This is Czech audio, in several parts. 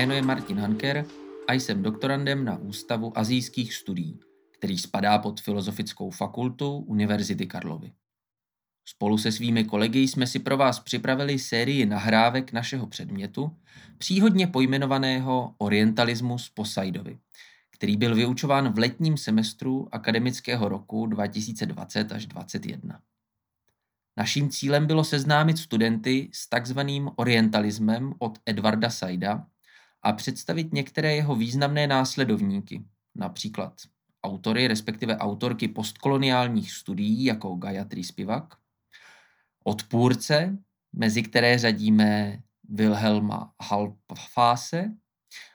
je Martin Hanker a jsem doktorandem na Ústavu azijských studií, který spadá pod Filozofickou fakultu Univerzity Karlovy. Spolu se svými kolegy jsme si pro vás připravili sérii nahrávek našeho předmětu, příhodně pojmenovaného Orientalismus Posaidovi, který byl vyučován v letním semestru akademického roku 2020 až 2021. Naším cílem bylo seznámit studenty s takzvaným orientalismem od Edvarda Saida a představit některé jeho významné následovníky, například autory, respektive autorky postkoloniálních studií jako Gayatri Spivak, odpůrce, mezi které řadíme Wilhelma Halfase,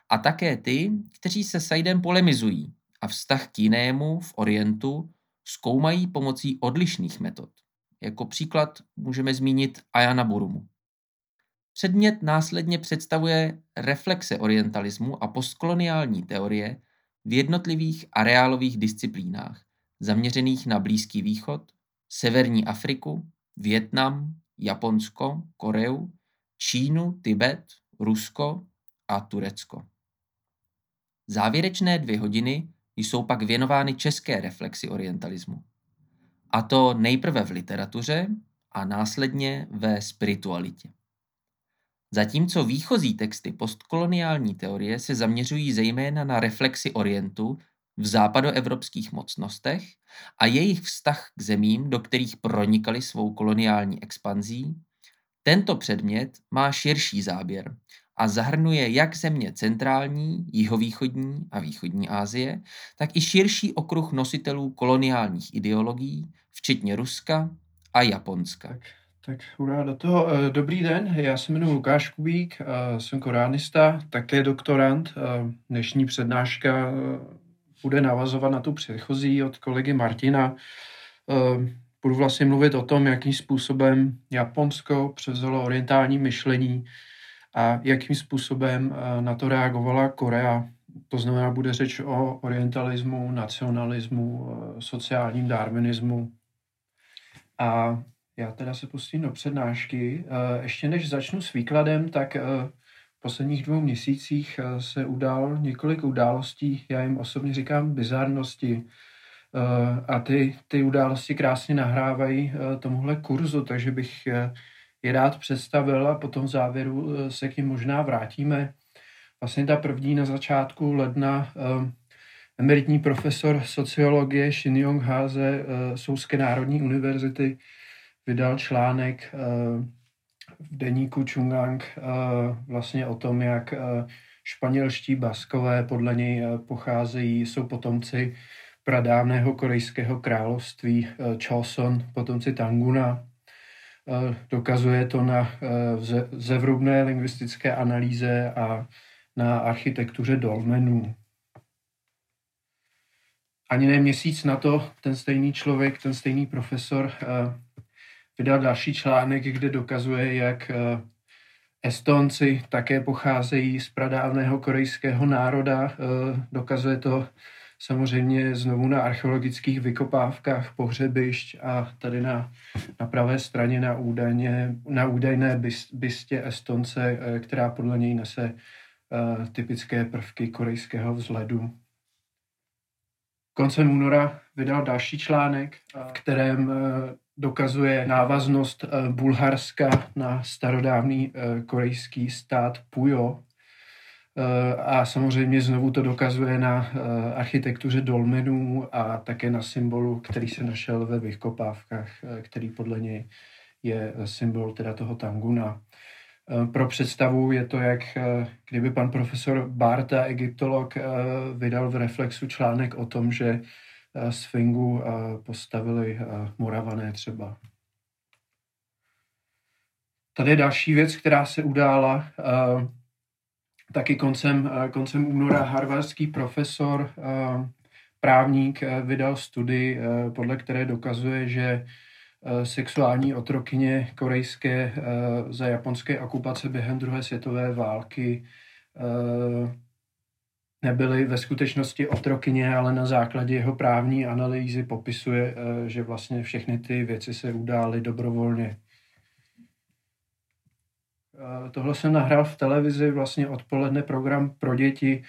a také ty, kteří se Saidem polemizují a vztah k jinému v Orientu zkoumají pomocí odlišných metod. Jako příklad můžeme zmínit Ayana Burumu. Předmět následně představuje reflexe orientalismu a postkoloniální teorie v jednotlivých areálových disciplínách, zaměřených na Blízký východ, Severní Afriku, Vietnam, Japonsko, Koreu, Čínu, Tibet, Rusko a Turecko. Závěrečné dvě hodiny jsou pak věnovány české reflexi orientalismu. A to nejprve v literatuře a následně ve spiritualitě. Zatímco výchozí texty postkoloniální teorie se zaměřují zejména na reflexi Orientu v západoevropských mocnostech a jejich vztah k zemím, do kterých pronikali svou koloniální expanzí, tento předmět má širší záběr a zahrnuje jak země centrální, jihovýchodní a východní Asie, tak i širší okruh nositelů koloniálních ideologií, včetně Ruska a Japonska. Tak, tak hurá do toho. Eh, dobrý den, já se jmenuji Lukáš Kubík, eh, jsem koránista, také doktorant. Eh, dnešní přednáška bude navazovat na tu předchozí od kolegy Martina. Budu vlastně mluvit o tom, jakým způsobem Japonsko převzalo orientální myšlení a jakým způsobem na to reagovala Korea. To znamená, bude řeč o orientalismu, nacionalismu, sociálním darwinismu a já teda se pustím do přednášky. Eh, ještě než začnu s výkladem, tak eh, v posledních dvou měsících eh, se udál několik událostí, já jim osobně říkám bizarnosti, a ty, ty události krásně nahrávají tomuhle kurzu, takže bych je rád představil a potom v závěru se k ním možná vrátíme. Vlastně ta první na začátku ledna emeritní profesor sociologie Shin Yong Ha ze uh, Souské národní univerzity vydal článek uh, v deníku Chungang uh, vlastně o tom, jak uh, španělští baskové podle něj pocházejí, jsou potomci pradávného korejského království Choson, potomci Tanguna. Dokazuje to na zevrubné lingvistické analýze a na architektuře dolmenů ani ne měsíc na to ten stejný člověk, ten stejný profesor vydal další článek, kde dokazuje, jak uh, Estonci také pocházejí z pradávného korejského národa. Uh, dokazuje to samozřejmě znovu na archeologických vykopávkách pohřebišť a tady na, na pravé straně na, údajně, na údajné bystě Estonce, která podle něj nese typické prvky korejského vzhledu koncem února vydal další článek, v kterém eh, dokazuje návaznost eh, Bulharska na starodávný eh, korejský stát Pujo. A samozřejmě znovu to dokazuje na architektuře dolmenů a také na symbolu, který se našel ve vykopávkách, který podle něj je symbol teda toho Tanguna. Eh, pro představu je to, jak eh, kdyby pan profesor Barta, egyptolog, eh, vydal v Reflexu článek o tom, že Sfingu postavili Moravané třeba. Tady je další věc, která se udála. taky koncem, koncem února harvardský profesor, právník, vydal studii, podle které dokazuje, že sexuální otrokyně korejské za japonské okupace během druhé světové války nebyly ve skutečnosti otrokyně, ale na základě jeho právní analýzy popisuje, eh, že vlastně všechny ty věci se udály dobrovolně. Eh, tohle jsem nahrál v televizi, vlastně odpoledne program pro děti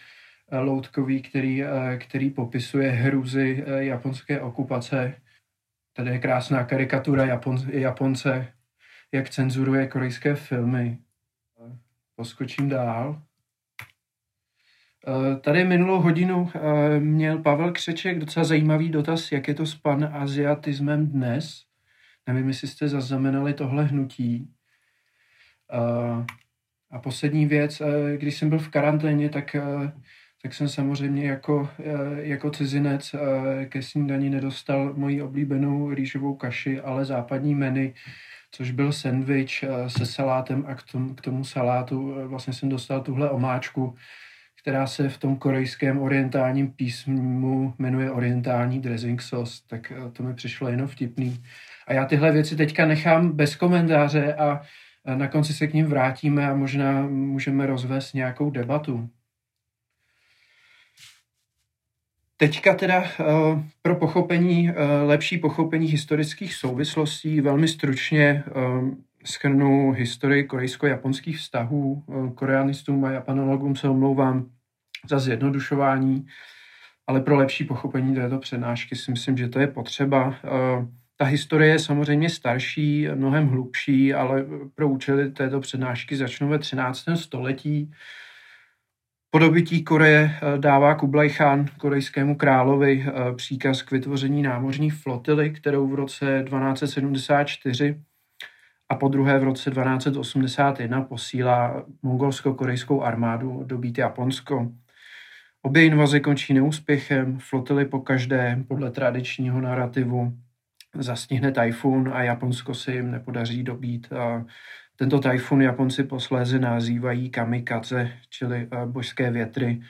eh, loutkový, který, který popisuje hruzy japonské okupace. Tady je krásná karikatura Japon, Japonce, jak cenzuruje korejské filmy. Poskočím dál. Eh, tady minulou hodinu eh, měl Pavel Křeček docela zajímavý dotaz, jak je to s panasiatismem dnes. Nevím, jestli jste zaznamenali tohle hnutí. Eh, a poslední věc, když jsem byl v karanténě, tak, tak jsem samozřejmě jako, jako cizinec ke snídani nedostal moji oblíbenou rýžovou kaši, ale západní menu, což byl sendvič se salátem a k tomu, k tomu salátu vlastně jsem dostal tuhle omáčku, která se v tom korejském orientálním písmu jmenuje orientální dressing sauce, tak eh, to mi přišlo jenom vtipný. A já tyhle věci teďka nechám bez komentáře a na konci se k ním vrátíme a možná můžeme rozvést nějakou debatu. Teďka teda uh, pro pochopení, lepší pochopení historických souvislostí velmi stručně schrnu historii korejsko-japonských vztahů. Koreanistům a japanologům se omlouvám za zjednodušování, ale pro lepší pochopení této přednášky si myslím, že to je potřeba. Eh, ta historie je samozřejmě starší, mnohem hlubší, ale pro účely této přednášky začnu ve 13. století. Po dobytí Koreje eh, dává Kublai Khan korejskému královi eh, příkaz k vytvoření námořní flotily, kterou v roce 1274 a po druhé v roce 1281 posílá mongolsko-korejskou armádu dobít Japonsko. Obě invaze končí neúspěchem, flotily po každé podle tradičního narrativu zastihne tajfun a Japonsko se jim nepodaří dobít. A tento tajfun Japonci posléze nazývají kamikaze, čili eh, božské větry,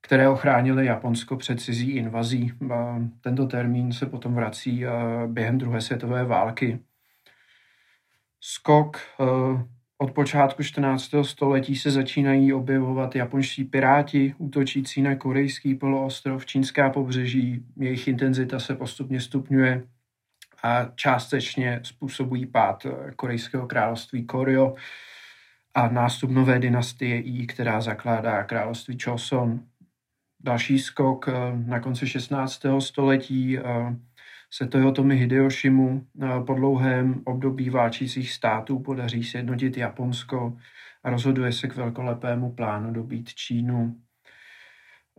které ochránily Japonsko před cizí invazí. A tento termín se potom vrací eh, během druhé světové války. Skok eh, od počátku 14. století se začínají objevovat japonští piráti, útočící na korejský poloostrov, čínská pobřeží. Jejich intenzita se postupně stupňuje a částečně způsobují pád korejského království Koryo a nástup nové dynastie I, která zakládá království Choson. Další skok na konci 16. století se Toyotomi Hideyoshimu eh, po dlouhém období válčících států podaří sjednotit Japonsko a rozhoduje se k velkolepému plánu dobít Čínu.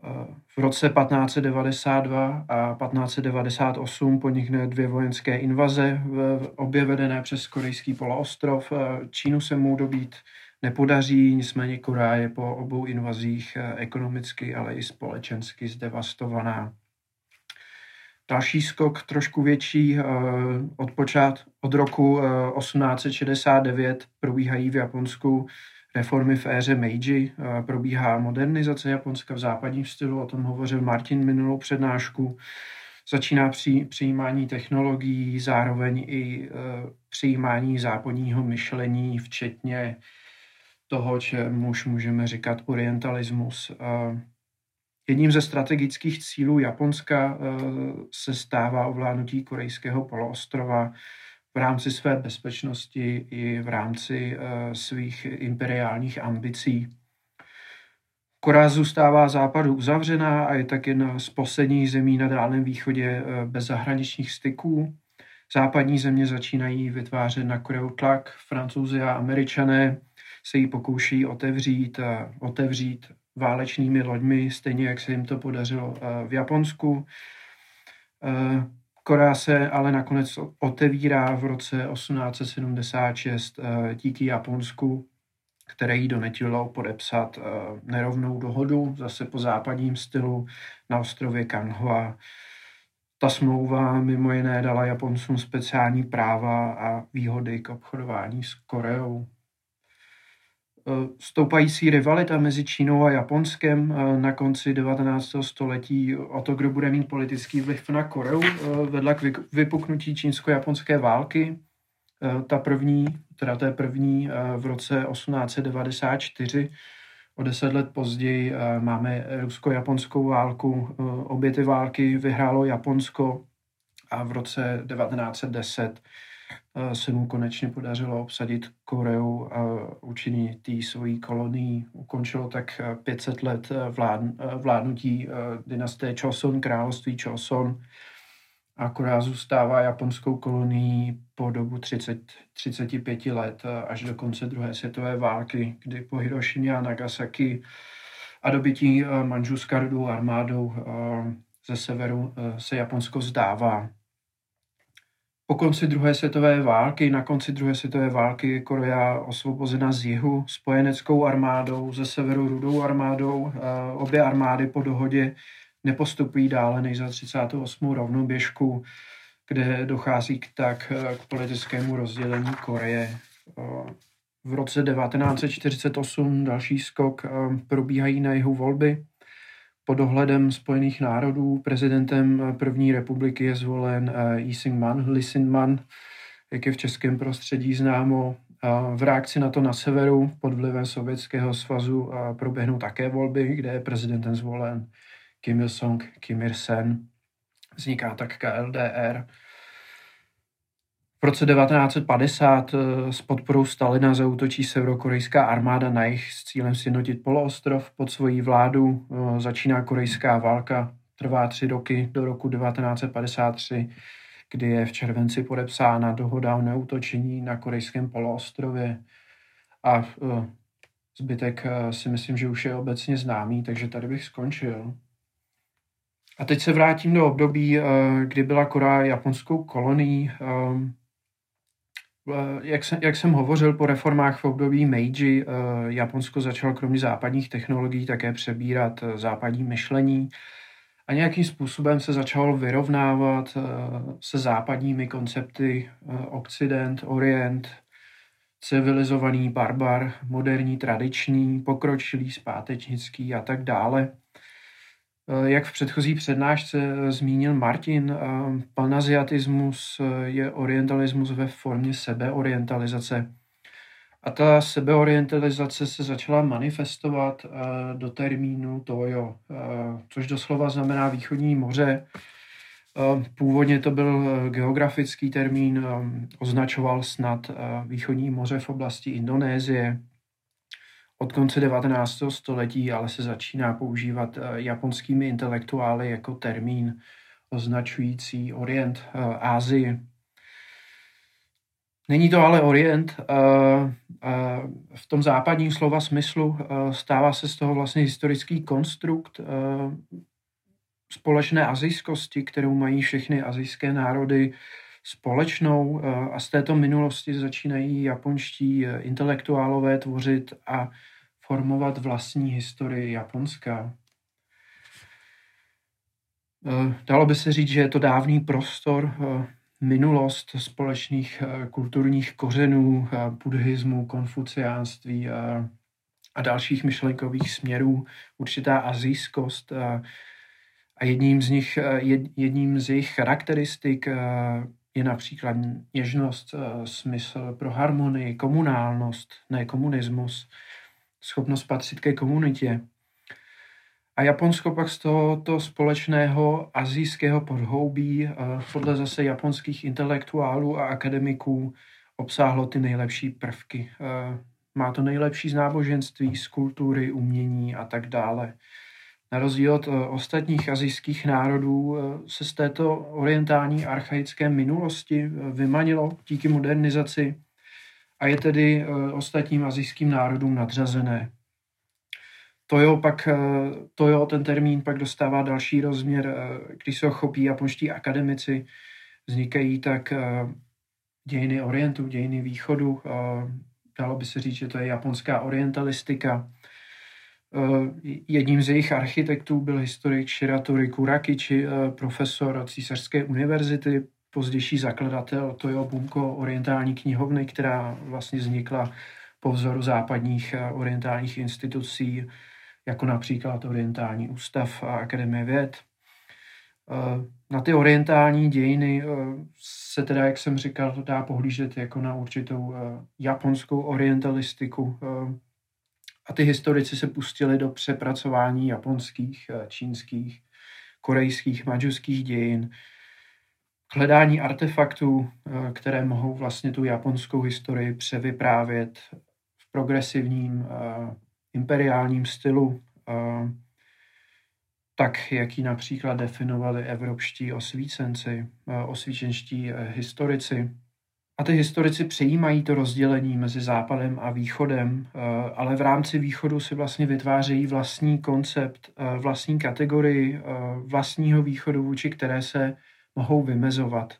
Eh, v roce 1592 a 1598 podnikne dvě vojenské invaze, obě vedené přes korejský poloostrov. Eh, Čínu se mu dobít nepodaří, nicméně Korea je po obou invazích ekonomicky, ale i společensky zdevastovaná. Další skok trošku větší eh, od počát, od roku 1869 eh, probíhají v Japonsku reformy v éře Meiji, eh, probíhá modernizace Japonska v západním stylu, o tom hovořil Martin minulou přednášku. Začíná při, přijímání technologií, zároveň i přijímání západního myšlení, včetně toho, čemu už můžeme říkat orientalismus. Jedním ze strategických cílů Japonska eh, se stává ovládnutí korejského poloostrova v rámci své bezpečnosti i v rámci eh, svých imperiálních ambicí. Korea zůstává západu uzavřená a je tak jedna z posledních zemí na Dálném východě eh, bez zahraničních styků. Západní země začínají vytvářet na Koreu tlak, francouzi a američané se jí pokouší otevřít, otevřít válečnými loďmi, stejně jak se jim to podařilo eh, v Japonsku. Eh, Korea se ale nakonec otevírá v roce 1876 eh, díky Japonsku, které jí donetilo podepsat nerovnou dohodu, zase po západním stylu na ostrově Kanghua. Ta smlouva mimo jiné dala Japoncům speciální práva a výhody k obchodování s Koreou. Stoupající rivalita mezi Čínou a Japonskem na konci 19. století o to, kdo bude mít politický vliv na Koreu, vedla k vypuknutí čínsko-japonské války. Ta první, teda té první v roce 1894, O deset let později máme rusko-japonskou válku. Obě ty války vyhrálo Japonsko a v roce 1910 Eh, se mu konečně podařilo obsadit Koreu a učinit tý svojí kolonii. Ukončilo tak 500 eh, let eh, vládnutí dynastie Choson, království Choson. A Korea zůstává japonskou kolonií po dobu 30, 35 let až do konce druhé světové války, kdy po Hirošimě a Nagasaki a dobytí Manžuskardou armádou ze severu se Japonsko zdává. Po konci druhé světové války, na konci druhé světové války je Korea osvobozena z jihu spojeneckou armádou, ze severu rudou armádou. Obě armády po dohodě nepostupují dále než za 38. rovnou běžku, kde dochází k tak k politickému rozdělení Koreje. V roce 1948 další skok probíhají na jihu volby pod dohledem Spojených národů prezidentem první republiky je zvolen Yising-man, eh, Lisin-man, jak je v českém prostředí známo. V reakci na to na severu pod vlivem Sovětského svazu proběhnou také volby, kde je prezidentem zvolen Kim Il-sung, Kim Il-sen. Vzniká tak KLDR. V roce 1950 eh, s podporou Stalina zautočí severokorejská armáda na jich s cílem sjednotit poloostrov pod svojí vládu. Eh, začíná korejská válka, trvá tři roky do roku 1953, kdy je v červenci podepsána dohoda o neútočení na korejském poloostrově. A eh, zbytek si myslím, že už je obecně známý, takže tady bych skončil. A teď se vrátím do období, kdy byla Korea japonskou kolonií. Eh, jak jsem, jak jsem hovořil po reformách v období Meiji, eh, Japonsko začalo kromě západních technologií také přebírat eh, západní myšlení a nějakým způsobem se začalo vyrovnávat se západními koncepty Occident, Orient, civilizovaný barbar, moderní, tradiční, pokročilý, zpátečnický a tak dále. Eh, jak v předchozí přednášce eh, zmínil Martin, eh, panaziatismus je orientalismus ve formě sebeorientalizace. A ta sebeorientalizace se začala manifestovat do termínu Tojo, což doslova znamená východní moře. Původně to byl geografický termín, označoval snad východní moře v oblasti Indonésie, od konce 19. století ale se začíná používat eh, japonskými intelektuály jako termín označující Orient, eh, Ázii. Není to ale Orient. Eh, v tom západním slova smyslu stává se z toho vlastně historický konstrukt společné azijskosti, kterou mají všechny azijské národy společnou a z této minulosti začínají japonští intelektuálové tvořit a formovat vlastní historii Japonska. Eh, dalo by se říct, že je to dávný prostor, eh, minulost společných eh, kulturních kořenů, buddhismu, konfuciánství a dalších myšlenkových směrů, určitá azijskost a jedním z nich, jedním z jejich charakteristik je například něžnost, smysl pro harmonii, komunálnost, ne komunismus, schopnost patřit ke komunitě. A Japonsko pak z tohoto společného azijského podhoubí eh, podle zase japonských intelektuálů a akademiků obsáhlo ty nejlepší prvky. Eh, má to nejlepší z náboženství, z kultury, umění a tak dále. Na rozdíl od eh, ostatních azijských národů se z této orientální archaické minulosti vymanilo díky modernizaci a je tedy eh, ostatním azijským národům nadřazené. To jo, pak, eh, to jo, ten termín pak dostává další rozměr, eh, když se ho chopí japonští akademici, vznikají tak dějiny orientu, dějiny východu, dalo by se říct, že to je japonská orientalistika. Jedním z jejich architektů byl historik Shiratori Kurakichi, profesor Císařské univerzity, pozdější zakladatel Toyo Bunko orientální knihovny, která vlastně vznikla po vzoru západních orientálních institucí, jako například Orientální ústav a Akademie věd. Na ty orientální dějiny se teda, jak jsem říkal, dá pohlížet jako na určitou japonskou orientalistiku. A ty historici se pustili do přepracování japonských, čínských, korejských, manžuských dějin, hledání artefaktů, eh, které mohou vlastně tu japonskou historii převyprávět v progresivním uh, imperiálním stylu, tak, jak ji například definovali evropští osvícenci, osvícenští historici. A ty historici přejímají to rozdělení mezi západem a východem, ale v rámci východu si vlastně vytvářejí vlastní koncept, vlastní kategorii vlastního východu, vůči které se mohou vymezovat.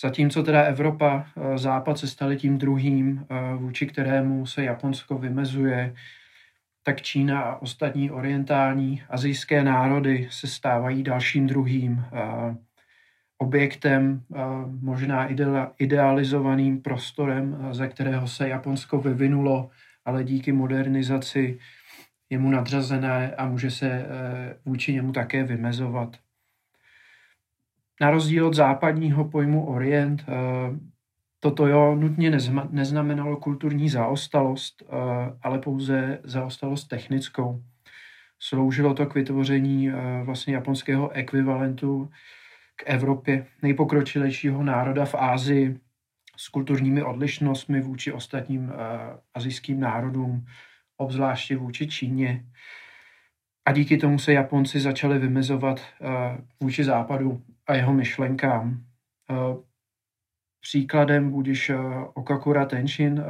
Zatímco teda Evropa, eh, Západ se staly tím druhým, eh, vůči kterému se Japonsko vymezuje, tak Čína a ostatní orientální azijské národy se stávají dalším druhým eh, objektem, možná idealizovaným prostorem, ze kterého se Japonsko vyvinulo, ale díky modernizaci je mu nadřazené a může se vůči němu také vymezovat. Na rozdíl od západního pojmu Orient, eh, toto jo nutně neznamenalo kulturní zaostalost, eh, ale pouze zaostalost technickou. Sloužilo to k vytvoření eh, vlastně japonského ekvivalentu k Evropě, nejpokročilejšího národa v Ázii s kulturními odlišnostmi vůči ostatním azijským národům, obzvláště vůči Číně. A díky tomu se Japonci začali vymezovat vůči západu a jeho myšlenkám. Eh, příkladem budíš eh, Okakura Tenshin, eh,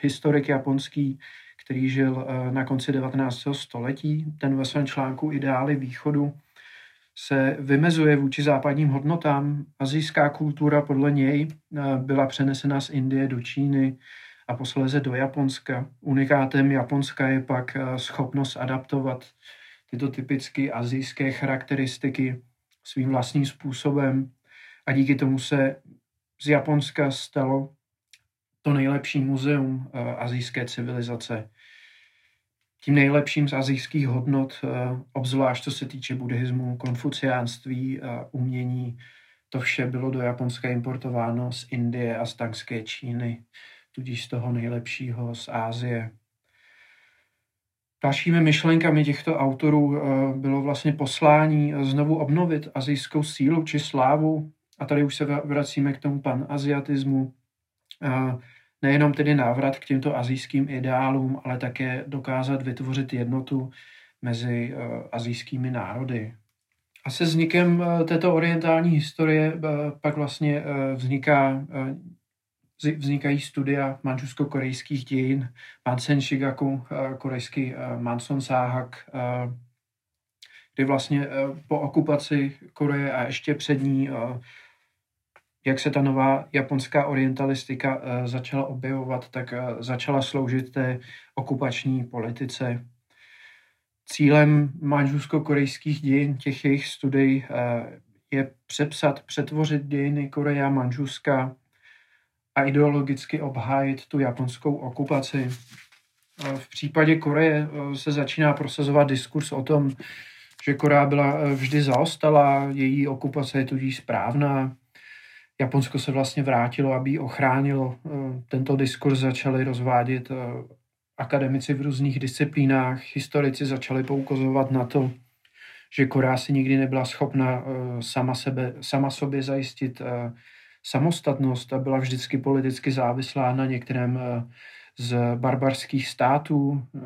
historik japonský, který žil na konci 19. století. Ten ve svém článku Ideály východu se vymezuje vůči západním hodnotám. Azijská kultura podle něj byla přenesena z Indie do Číny a posléze do Japonska. Unikátem Japonska je pak schopnost adaptovat tyto typicky azijské charakteristiky svým vlastním způsobem a díky tomu se z Japonska stalo to nejlepší muzeum uh, azijské civilizace. Tím nejlepším z azijských hodnot, uh, obzvlášť co se týče buddhismu, konfuciánství, umění, to vše bylo do Japonska importováno z Indie a z Tangské Číny, tudíž z toho nejlepšího z Ázie. Dalšími myšlenkami těchto autorů eh, bylo vlastně poslání eh, znovu obnovit azijskou sílu či slávu. A tady už se vracíme k tomu panaziatismu. Nejenom tedy návrat k těmto azijským ideálům, ale také dokázat vytvořit jednotu mezi eh, azijskými národy. A se vznikem této orientální historie pak vlastně vzniká vznikají studia manžusko-korejských dějin, Mansen Shigaku, eh, korejský eh, Manson Sáhak, eh, kdy vlastně po okupaci Koreje a ještě před ní, jak se ta nová japonská orientalistika začala objevovat, tak začala sloužit té okupační politice. Cílem manžusko-korejských dějin, těch jejich studií, je přepsat, přetvořit dějiny Koreje a Manžuska a ideologicky obhájit tu japonskou okupaci. V případě Koreje eh, se začíná prosazovat diskurs o tom, že Korea byla eh, vždy zaostala, její okupace je tudíž správná. Japonsko se vlastně vrátilo, aby ji ochránilo. Eh, tento diskurs začali rozvádět akademici v různých disciplínách. Historici začali poukazovat na to, že Korea si nikdy nebyla schopna sama, sebe, sama sobě zajistit samostatnost a byla vždycky politicky závislá na některém eh, z barbarských států, eh,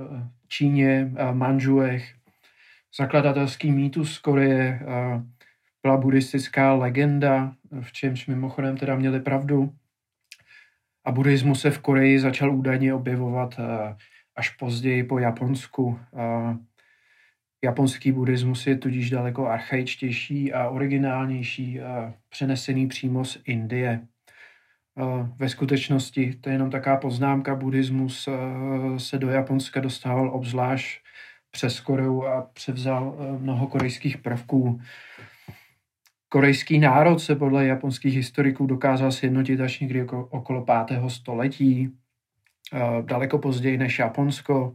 Číně, Manžuech. Zakladatelský mýtus Koreje eh, byla buddhistická legenda, v čemž mimochodem teda měli pravdu. A buddhismus se v Koreji začal údajně objevovat až později po Japonsku. Japonský buddhismus je tudíž daleko archaičtější a originálnější, a přenesený přímo z Indie. Ve skutečnosti, to je jenom taková poznámka, buddhismus se do Japonska dostával obzvlášť přes Koreu a převzal mnoho korejských prvků. Korejský národ se podle japonských historiků dokázal sjednotit až někdy okolo 5. století. daleko později než Japonsko.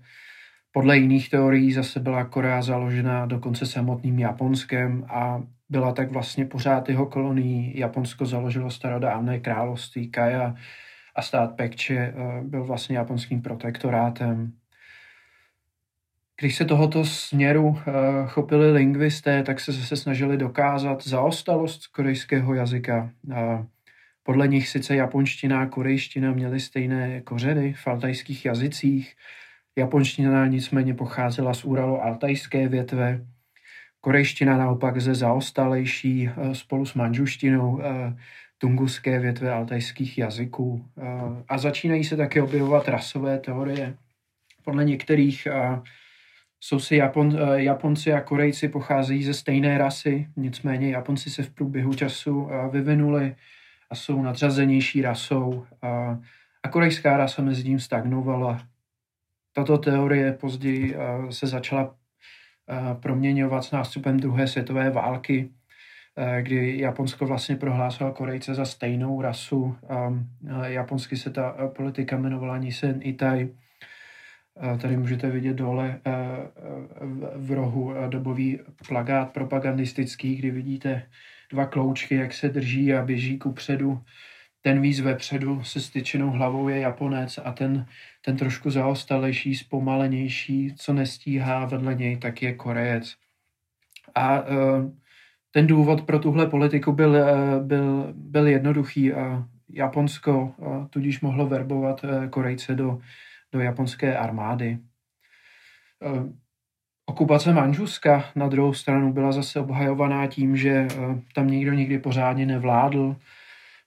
Podle jiných teorií zase byla Korea založena dokonce samotným Japonskem a byla tak vlastně pořád jeho kolonií. Japonsko založilo starodávné království Kaja a stát Pekče eh, byl vlastně japonským protektorátem. Když se tohoto směru eh, chopili lingvisté, tak se zase snažili dokázat zaostalost korejského jazyka. Podle nich sice japonština a korejština měly stejné kořeny v altajských jazycích, japonština nicméně pocházela z úralo-altajské větve, korejština naopak ze zaostalejší eh, spolu s manžuštinou eh, tunguské větve altajských jazyků. A začínají se také objevovat rasové teorie. Podle některých jsou si Japon, Japonci a Korejci pocházejí ze stejné rasy, nicméně Japonci se v průběhu času vyvinuli a jsou nadřazenější rasou a, a korejská rasa mezi tím stagnovala. Tato teorie později se začala proměňovat s nástupem druhé světové války, kdy Japonsko vlastně prohlásilo Korejce za stejnou rasu. Japonsky se ta politika jmenovala Nisen Itai. Tady můžete vidět dole v rohu dobový plagát propagandistický, kdy vidíte dva kloučky, jak se drží a běží ku předu. Ten víc vepředu se styčenou hlavou je Japonec a ten, ten trošku zaostalejší, zpomalenější, co nestíhá vedle něj, tak je Korejec. A ten důvod pro tuhle politiku byl, byl, byl jednoduchý. Japonsko tudíž mohlo verbovat Korejce do, do japonské armády. Uh, Okupace Manžuska na druhou stranu byla zase obhajovaná tím, že eh, tam nikdo nikdy pořádně nevládl.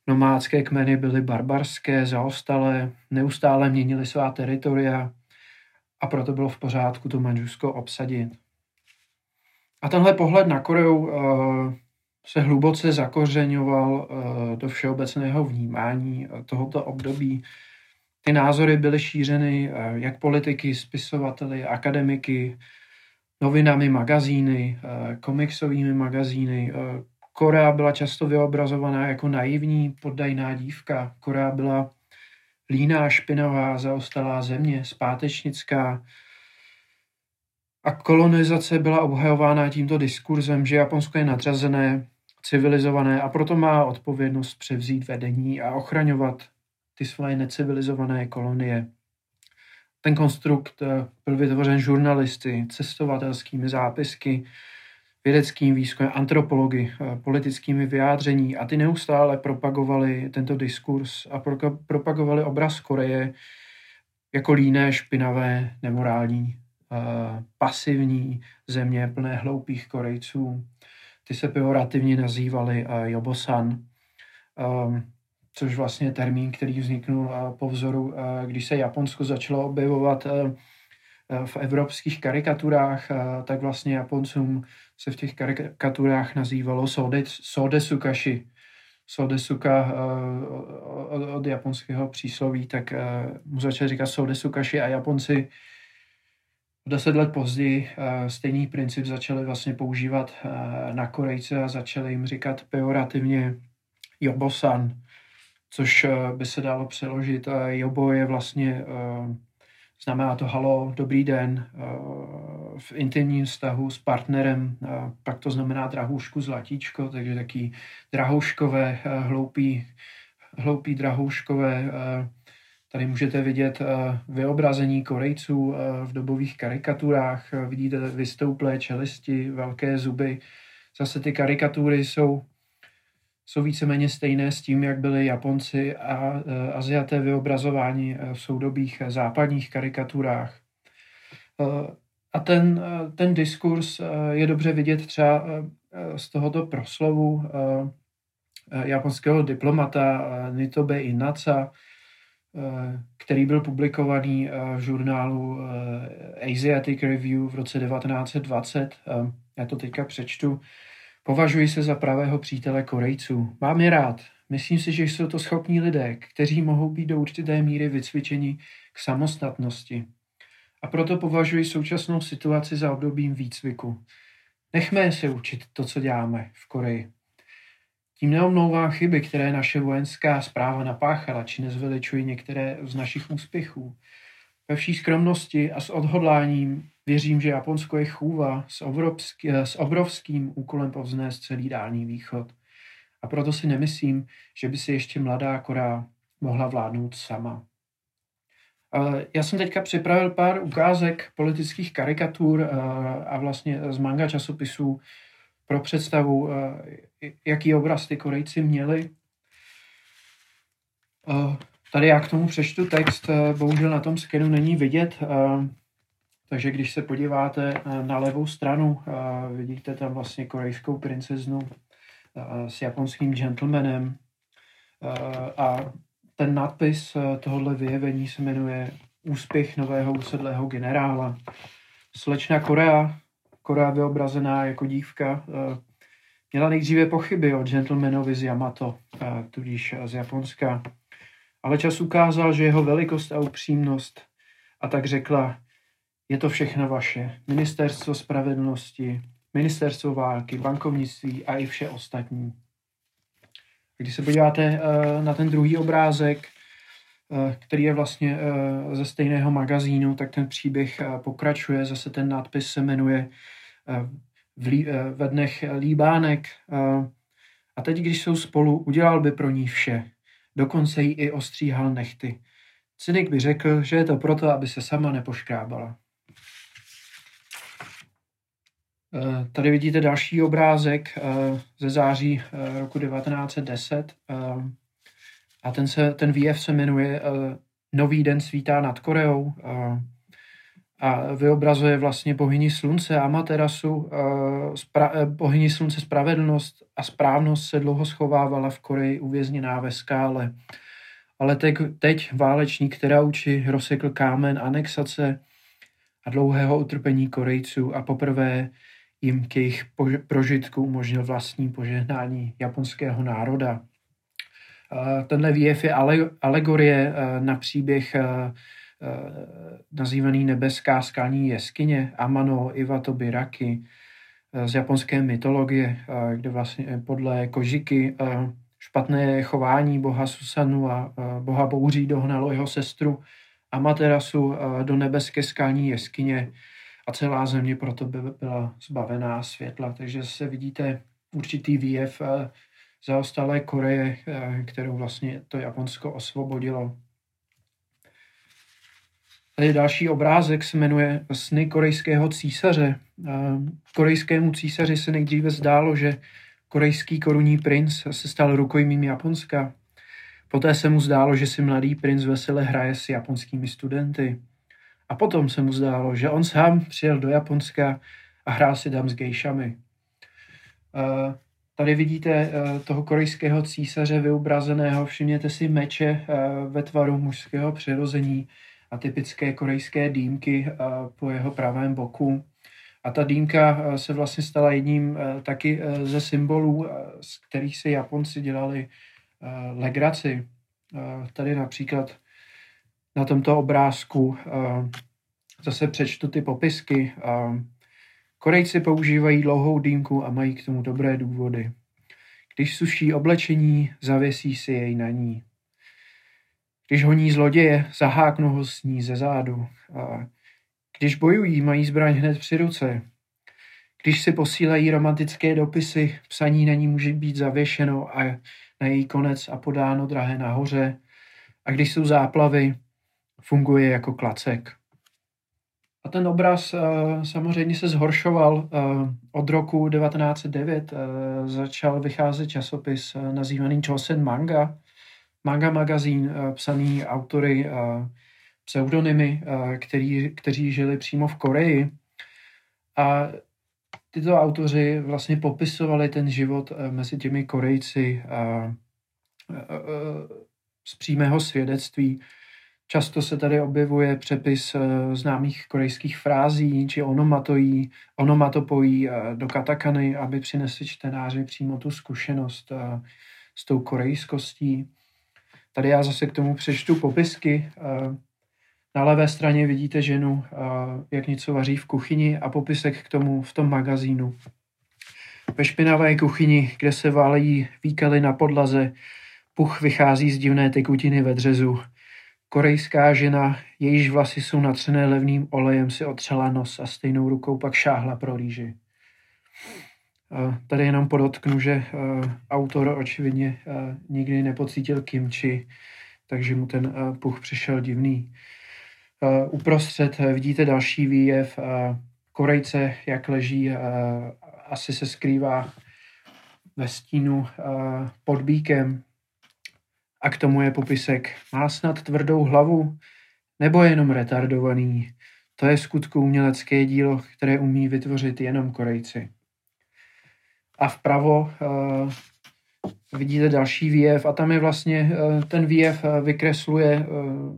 Nomádské kmeny byly barbarské, zaostalé, neustále měnily svá teritoria a proto bylo v pořádku to Manžusko obsadit. A tenhle pohled na Koreu uh, se hluboce zakořeňoval do všeobecného vnímání tohoto období. Ty názory byly šířeny uh, jak politiky, spisovateli, akademiky, novinami, magazíny, eh, komiksovými magazíny. Eh, Korea byla často vyobrazovaná jako naivní, poddajná dívka. Korea byla líná, špinavá, zaostalá země, zpátečnická. A kolonizace byla obhajována tímto diskurzem, že Japonsko je nadřazené, civilizované a proto má odpovědnost převzít vedení a ochraňovat ty svoje necivilizované kolonie. Ten konstrukt eh, byl vytvořen žurnalisty, cestovatelskými zápisky, vědeckým výzkumem, antropology, eh, politickými vyjádření a ty neustále propagovali tento diskurs a propagovali obraz Koreje jako líné, špinavé, nemorální, eh, pasivní země plné hloupých Korejců. Ty se pejorativně nazývali Jobosan. Ehm, což vlastně termín, který vzniknul eh, po vzoru, eh, když se Japonsko začalo objevovat eh, v evropských karikaturách, tak vlastně Japoncům se v těch karikaturách nazývalo sode, sodesukashi. Sodesuka od, od japonského přísloví, tak mu začali říkat sodesukashi a Japonci deset let později stejný princip začali vlastně používat na Korejce a začali jim říkat pejorativně Jobosan, což eh, by se dalo přeložit. Jobo je vlastně, eh, znamená to halo, dobrý den, eh, v intimním vztahu s partnerem, pak to znamená drahoušku zlatíčko, takže taký drahouškové, hloupý, hloupý drahouškové. Tady můžete vidět vyobrazení Korejců v dobových karikaturách. Vidíte vystouplé čelisti, velké zuby. Zase ty karikatury jsou jsou víceméně stejné s tím, jak byli Japonci a e, Aziaté vyobrazováni e, v soudobých západních karikaturách. E, a ten, ten diskurs je dobře vidět třeba z tohoto proslovu japonského diplomata Nitobe Inaca, který byl publikovaný v žurnálu Asiatic Review v roce 1920. Já to teďka přečtu. Považuji se za pravého přítele Korejců. Mám je rád. Myslím si, že jsou to schopní lidé, kteří mohou být do určité míry vycvičeni k samostatnosti. A proto považuji současnou situaci za obdobím výcviku. Nechme se učit to, co děláme v Koreji. Tím neomlouvám chyby, které naše vojenská zpráva napáchala, či nezveličuji některé z našich úspěchů. Ve vší skromnosti a s odhodláním věřím, že Japonsko je chůva s, obrovský, s obrovským úkolem povznést celý dálný východ. A proto si nemyslím, že by si ještě mladá Korea mohla vládnout sama. Já jsem teďka připravil pár ukázek politických karikatur a vlastně z manga časopisů pro představu, jaký obraz ty Korejci měli. Tady já k tomu přečtu text, bohužel na tom skenu není vidět, takže když se podíváte na levou stranu, vidíte tam vlastně korejskou princeznu s japonským gentlemanem a ten nadpis tohohle vyjevení se jmenuje Úspěch nového usedlého generála. Slečna Korea, Korea vyobrazená jako dívka, měla nejdříve pochyby o gentlemanovi z Yamato, tudíž z Japonska. Ale čas ukázal, že jeho velikost a upřímnost a tak řekla, je to všechno vaše. Ministerstvo spravedlnosti, ministerstvo války, bankovnictví a i vše ostatní. Když se podíváte uh, na ten druhý obrázek, uh, který je vlastně uh, ze stejného magazínu, tak ten příběh pokračuje. Zase ten nápis se jmenuje ve dnech líbánek. A teď, když jsou spolu, udělal by pro ní vše. Dokonce jí i ostříhal nechty. Cynik by řekl, že je to proto, aby se sama nepoškrábala. Tady vidíte další obrázek eh, ze září eh, roku 1910 a ten, se, ten výjev se jmenuje Nový den svítá nad Koreou a vyobrazuje vlastně bohyni slunce Amaterasu. Spra- bohyni slunce spravedlnost a správnost se dlouho schovávala v Koreji uvězněná ve skále. Ale teď, teď válečník, která učí, rozsekl kámen anexace a dlouhého utrpení Korejců a poprvé jim k jejich prožitku umožnil vlastní požehnání japonského národa. Tenhle výjev je alegorie na příběh nazývaný Nebeská skalní jeskyně Amano Iwatobi Raki z japonské mytologie, kde vlastně podle Kožiky špatné chování boha Susanu a boha bouří dohnalo jeho sestru Amaterasu do nebeské skalní jeskyně, a celá země proto by byla zbavená světla. Takže se vidíte určitý výjev eh, zaostalé Koreje, eh, kterou vlastně to Japonsko osvobodilo. Tady další obrázek se jmenuje Sny korejského císaře. Eh, korejskému císaři se nejdříve zdálo, že korejský korunní princ se stal rukojmím Japonska. Poté se mu zdálo, že si mladý princ vesele hraje s japonskými studenty. A potom se mu zdálo, že on sám přijel do Japonska a hrál si tam s gejšami. Uh, tady vidíte uh, toho korejského císaře vyobrazeného, všimněte si meče uh, ve tvaru mužského přirození a typické korejské dýmky po jeho pravém boku. A ta dýmka se vlastně stala jedním taky ze symbolů, z kterých si Japonci dělali legraci. Tady například na tomto obrázku zase přečtu ty popisky. Korejci používají dlouhou dýmku a mají k tomu dobré důvody. Když suší oblečení, zavěsí si jej na ní. Když honí zloděje, zaháknou ho s ní ze zádu. A když bojují, mají zbraň hned při ruce. Když si posílají romantické dopisy, psaní na ní může být zavěšeno a na její konec a podáno drahé nahoře. A když jsou záplavy, funguje jako klacek. A ten obraz uh, samozřejmě se zhoršoval. Uh, od roku 1909 uh, eh, začal vycházet časopis nazývaný Chosen Manga, manga magazín, psaný autory pseudonymy, který, kteří žili přímo v Koreji. A tyto autoři vlastně popisovali ten život mezi těmi Korejci z přímého svědectví Často se tady objevuje přepis eh, známých korejských frází či onomatojí, onomatopojí eh, do katakany, aby přinesli čtenáři přímo tu zkušenost eh, s tou korejskostí. Tady já zase k tomu přečtu popisky. Na levé straně vidíte ženu, jak něco vaří v kuchyni a popisek k tomu v tom magazínu. Ve špinavé kuchyni, kde se válejí výkaly na podlaze, puch vychází z divné tekutiny ve dřezu. Korejská žena, jejíž vlasy jsou natřené levným olejem, si otřela nos a stejnou rukou pak šáhla pro rýži. Tady jenom podotknu, že autor očividně nikdy nepocítil kimči, takže mu ten puch přišel divný. Uprostřed vidíte další výjev Korejce, jak leží, asi se skrývá ve stínu pod bíkem. A k tomu je popisek. Má snad tvrdou hlavu, nebo je jenom retardovaný. To je skutku umělecké dílo, které umí vytvořit jenom Korejci. A vpravo uh, vidíte další výjev a tam je vlastně uh, ten výjev uh, vykresluje, uh,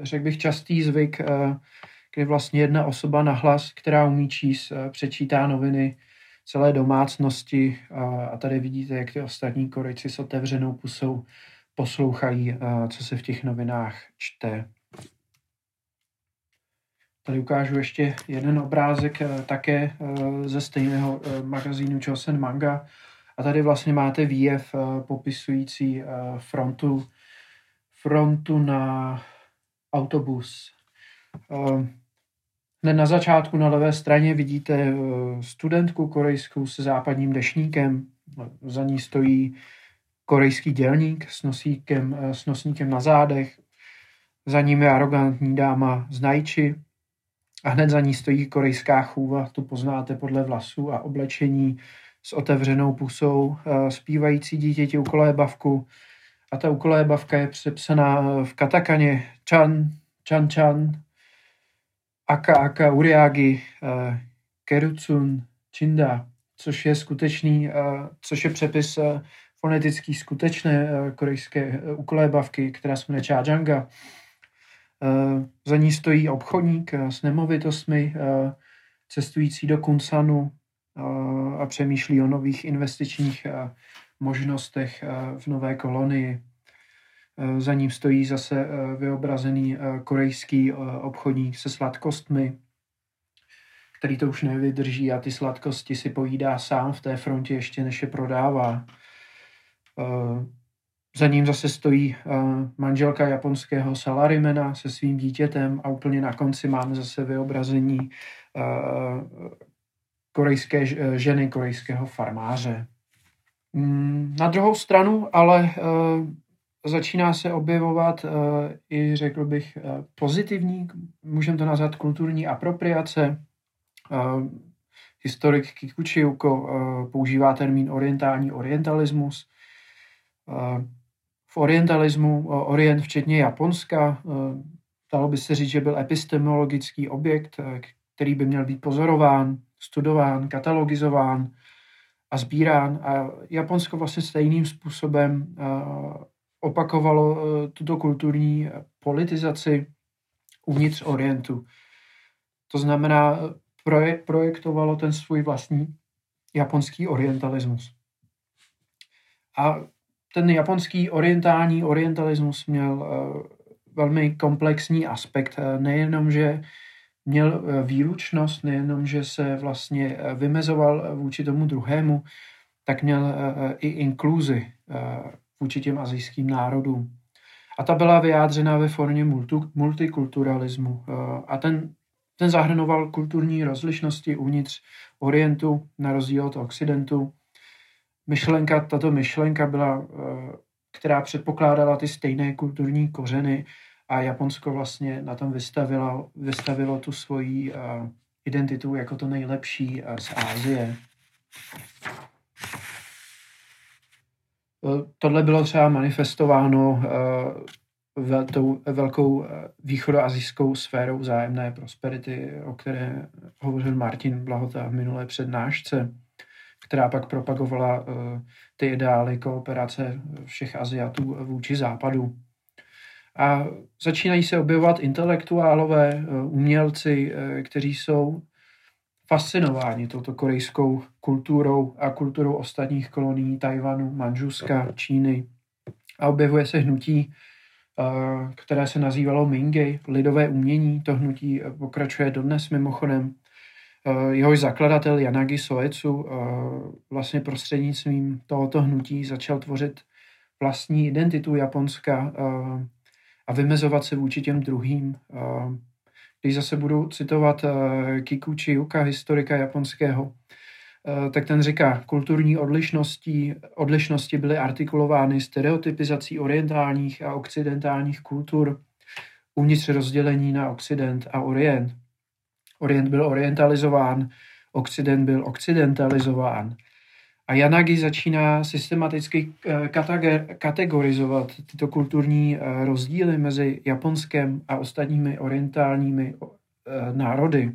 řekl bych, častý zvyk, uh, kdy vlastně jedna osoba nahlas, která umí číst, uh, přečítá noviny celé domácnosti a, tady vidíte, jak ty ostatní Korejci s otevřenou pusou poslouchají, co se v těch novinách čte. Tady ukážu ještě jeden obrázek eh, také eh, ze stejného eh, magazínu Chosen Manga. A tady vlastně máte výjev popisující frontu, frontu na autobus. Hned na začátku na levé straně vidíte studentku korejskou se západním dešníkem. Za ní stojí korejský dělník s nosíkem, s nosníkem na zádech. Za ním je arrogantní dáma z Najči, a hned za ní stojí korejská chůva, tu poznáte podle vlasů a oblečení s otevřenou pusou, eh, zpívající dítěti ukolébavku. A ta ukolébavka je přepsaná v katakaně Chan, Chan Chan, Aka Aka Uriagi, eh, Kerutsun, Chinda, což je skutečný, eh, což je přepis fonetický skutečné korejské ukolébavky, která se jmenuje Chajanga. Eh, za ní stojí obchodník eh, s nemovitostmi, eh, cestující do Kunsanu a přemýšlí o nových investičních možnostech v nové kolonii. Za ním stojí zase vyobrazený korejský obchodník se sladkostmi, který to už nevydrží a ty sladkosti si pojídá sám v té frontě ještě než je prodává. Za ním zase stojí manželka japonského salarimena se svým dítětem a úplně na konci máme zase vyobrazení korejské ženy, korejského farmáře. Mm, na druhou stranu ale začíná se objevovat uh, i, řekl bych, uh, pozitivní, můžeme to nazvat kulturní apropriace. Uh, historik Kikuchiuko uh, používá termín orientální orientalismus. Uh, v orientalismu, Orient včetně Japonska, dalo by se říct, že byl epistemologický objekt, který by měl být pozorován, studován, katalogizován a sbírán. A Japonsko vlastně stejným způsobem opakovalo tuto kulturní politizaci uvnitř Orientu. To znamená, projektovalo ten svůj vlastní japonský orientalismus. A ten japonský orientální orientalismus měl eh, velmi komplexní aspekt. Eh, nejenom, že měl eh, výlučnost, nejenom, že se vlastně vymezoval vůči tomu druhému, tak měl i inkluzi vůči těm azijským národům. A ta byla vyjádřena ve formě multikulturalismu. A ten, ten zahrnoval kulturní rozlišnosti uvnitř Orientu, na rozdíl od Occidentu, myšlenka, tato myšlenka byla, eh, která předpokládala ty stejné kulturní kořeny a Japonsko vlastně na tom vystavilo, vystavilo tu svoji eh, identitu jako to nejlepší eh, z Ázie. Tohle bylo třeba manifestováno tou velkou východoazijskou sférou zájemné prosperity, o které hovořil Martin Blahota v minulé přednášce která pak propagovala eh, ty ideály kooperace všech Aziatů vůči západu. A začínají se objevovat intelektuálové, eh, umělci, eh, kteří jsou fascinováni touto korejskou kulturou a kulturou ostatních kolonií Tajvanu, Manžuska, Číny. A objevuje se hnutí, které se nazývalo Mingei, lidové umění. To hnutí pokračuje dodnes mimochodem. jehož zakladatel Yanagi Soetsu vlastně prostřednictvím tohoto hnutí začal tvořit vlastní identitu Japonska a vymezovat se vůči těm druhým. Když zase budu citovat Kikuchi Yuka, historika japonského, tak ten říká, kulturní odlišnosti, odlišnosti byly artikulovány stereotypizací orientálních a occidentálních kultur uvnitř rozdělení na Occident a Orient. Orient byl orientalizován, Occident byl occidentalizován. A Yanagi začíná systematicky eh, kategorizovat tyto kulturní eh, rozdíly mezi Japonskem a ostatními orientálními eh, národy.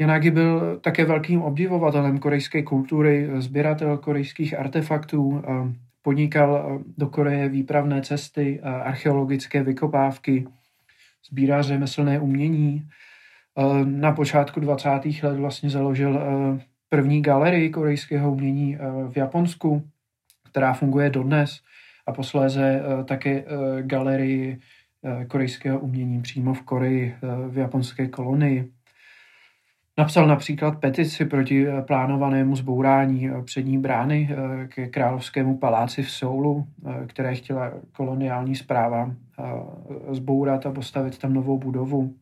Yanagi byl také velkým obdivovatelem korejské kultury, sběratel korejských artefaktů, podnikal do Koreje výpravné cesty, archeologické vykopávky, sbírá řemeslné umění. Na počátku 20. let vlastně založil první galerii korejského umění eh, v Japonsku, která funguje dodnes a posléze eh, také eh, galerii korejského umění přímo v Koreji v japonské kolonii. Napsal například petici proti plánovanému zbourání přední brány ke královskému paláci v Soulu, které chtěla koloniální zpráva zbourat a postavit tam novou budovu.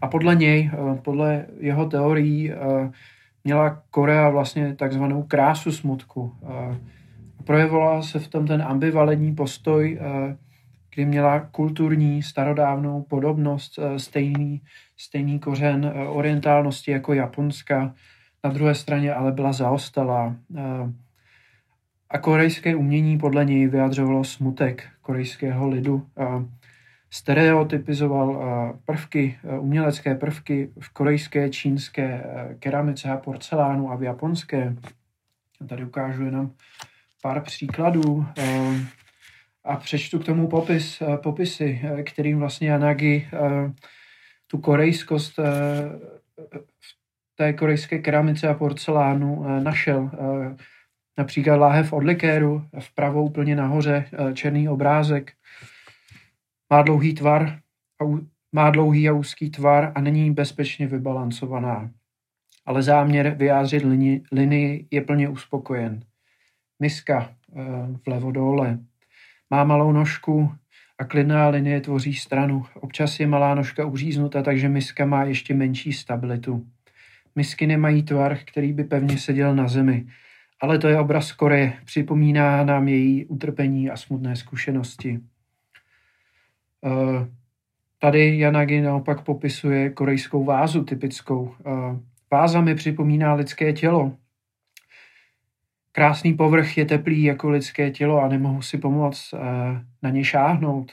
A podle něj, podle jeho teorií, měla Korea vlastně takzvanou krásu smutku. Projevovala se v tom ten ambivalentní postoj, kdy měla kulturní, starodávnou podobnost, stejný, stejný kořen orientálnosti jako Japonska, na druhé straně ale byla zaostalá. A korejské umění podle něj vyjadřovalo smutek korejského lidu stereotypizoval eh, prvky, eh, umělecké prvky v korejské, čínské eh, keramice a porcelánu a v japonské. Tady ukážu jenom pár příkladů a přečtu k tomu popis, popisy, kterým vlastně Yanagi tu korejskost v té korejské keramice a porcelánu našel. Například láhev od likéru, vpravo úplně nahoře černý obrázek, má dlouhý tvar a má dlouhý a úzký tvar a není bezpečně vybalancovaná. Ale záměr vyjádřit linii, linii je plně uspokojen. Miska e, vlevo dole. Má malou nožku a klidná linie tvoří stranu. Občas je malá nožka uříznuta, takže miska má ještě menší stabilitu. Misky nemají tvar, který by pevně seděl na zemi. Ale to je obraz Koreje. Připomíná nám její utrpení a smutné zkušenosti. Eh, tady Yanagi naopak popisuje korejskou vázu typickou. Eh, váza mi připomíná lidské tělo. Krásný povrch je teplý jako lidské tělo a nemohu si pomoct eh, na ně šáhnout.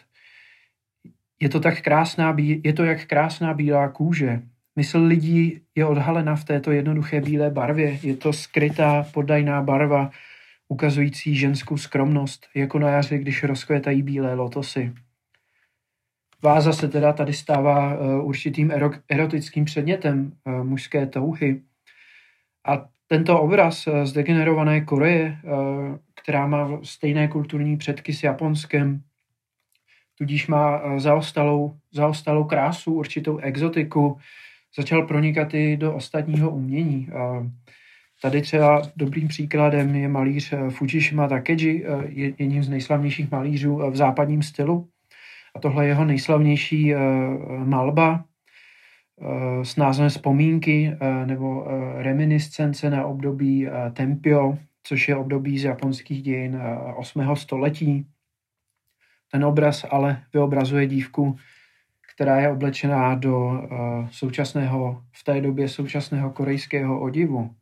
Je to, tak krásná, je to jak krásná bílá kůže. Mysl lidí je odhalena v této jednoduché bílé barvě. Je to skrytá, podajná barva, ukazující ženskou skromnost, jako na jaře, když rozkvětají bílé lotosy. Váza se teda tady stává uh, určitým erotickým předmětem uh, mužské touhy. A tento obraz uh, z degenerované Koreje, která má stejné kulturní předky s Japonskem, tudíž má zaostalou, zaostalou krásu, určitou exotiku, začal pronikat i do ostatního umění. Tady třeba dobrým příkladem je malíř Fujishima Takeji, jedním z nejslavnějších malířů v západním stylu. Tohle je jeho nejslavnější uh, malba uh, s názvem Vzpomínky uh, nebo reminiscence na období Tempio, což je období z japonských dějin uh, 8. století. Ten obraz ale vyobrazuje dívku, která je oblečená do současného, v té době současného korejského odivu.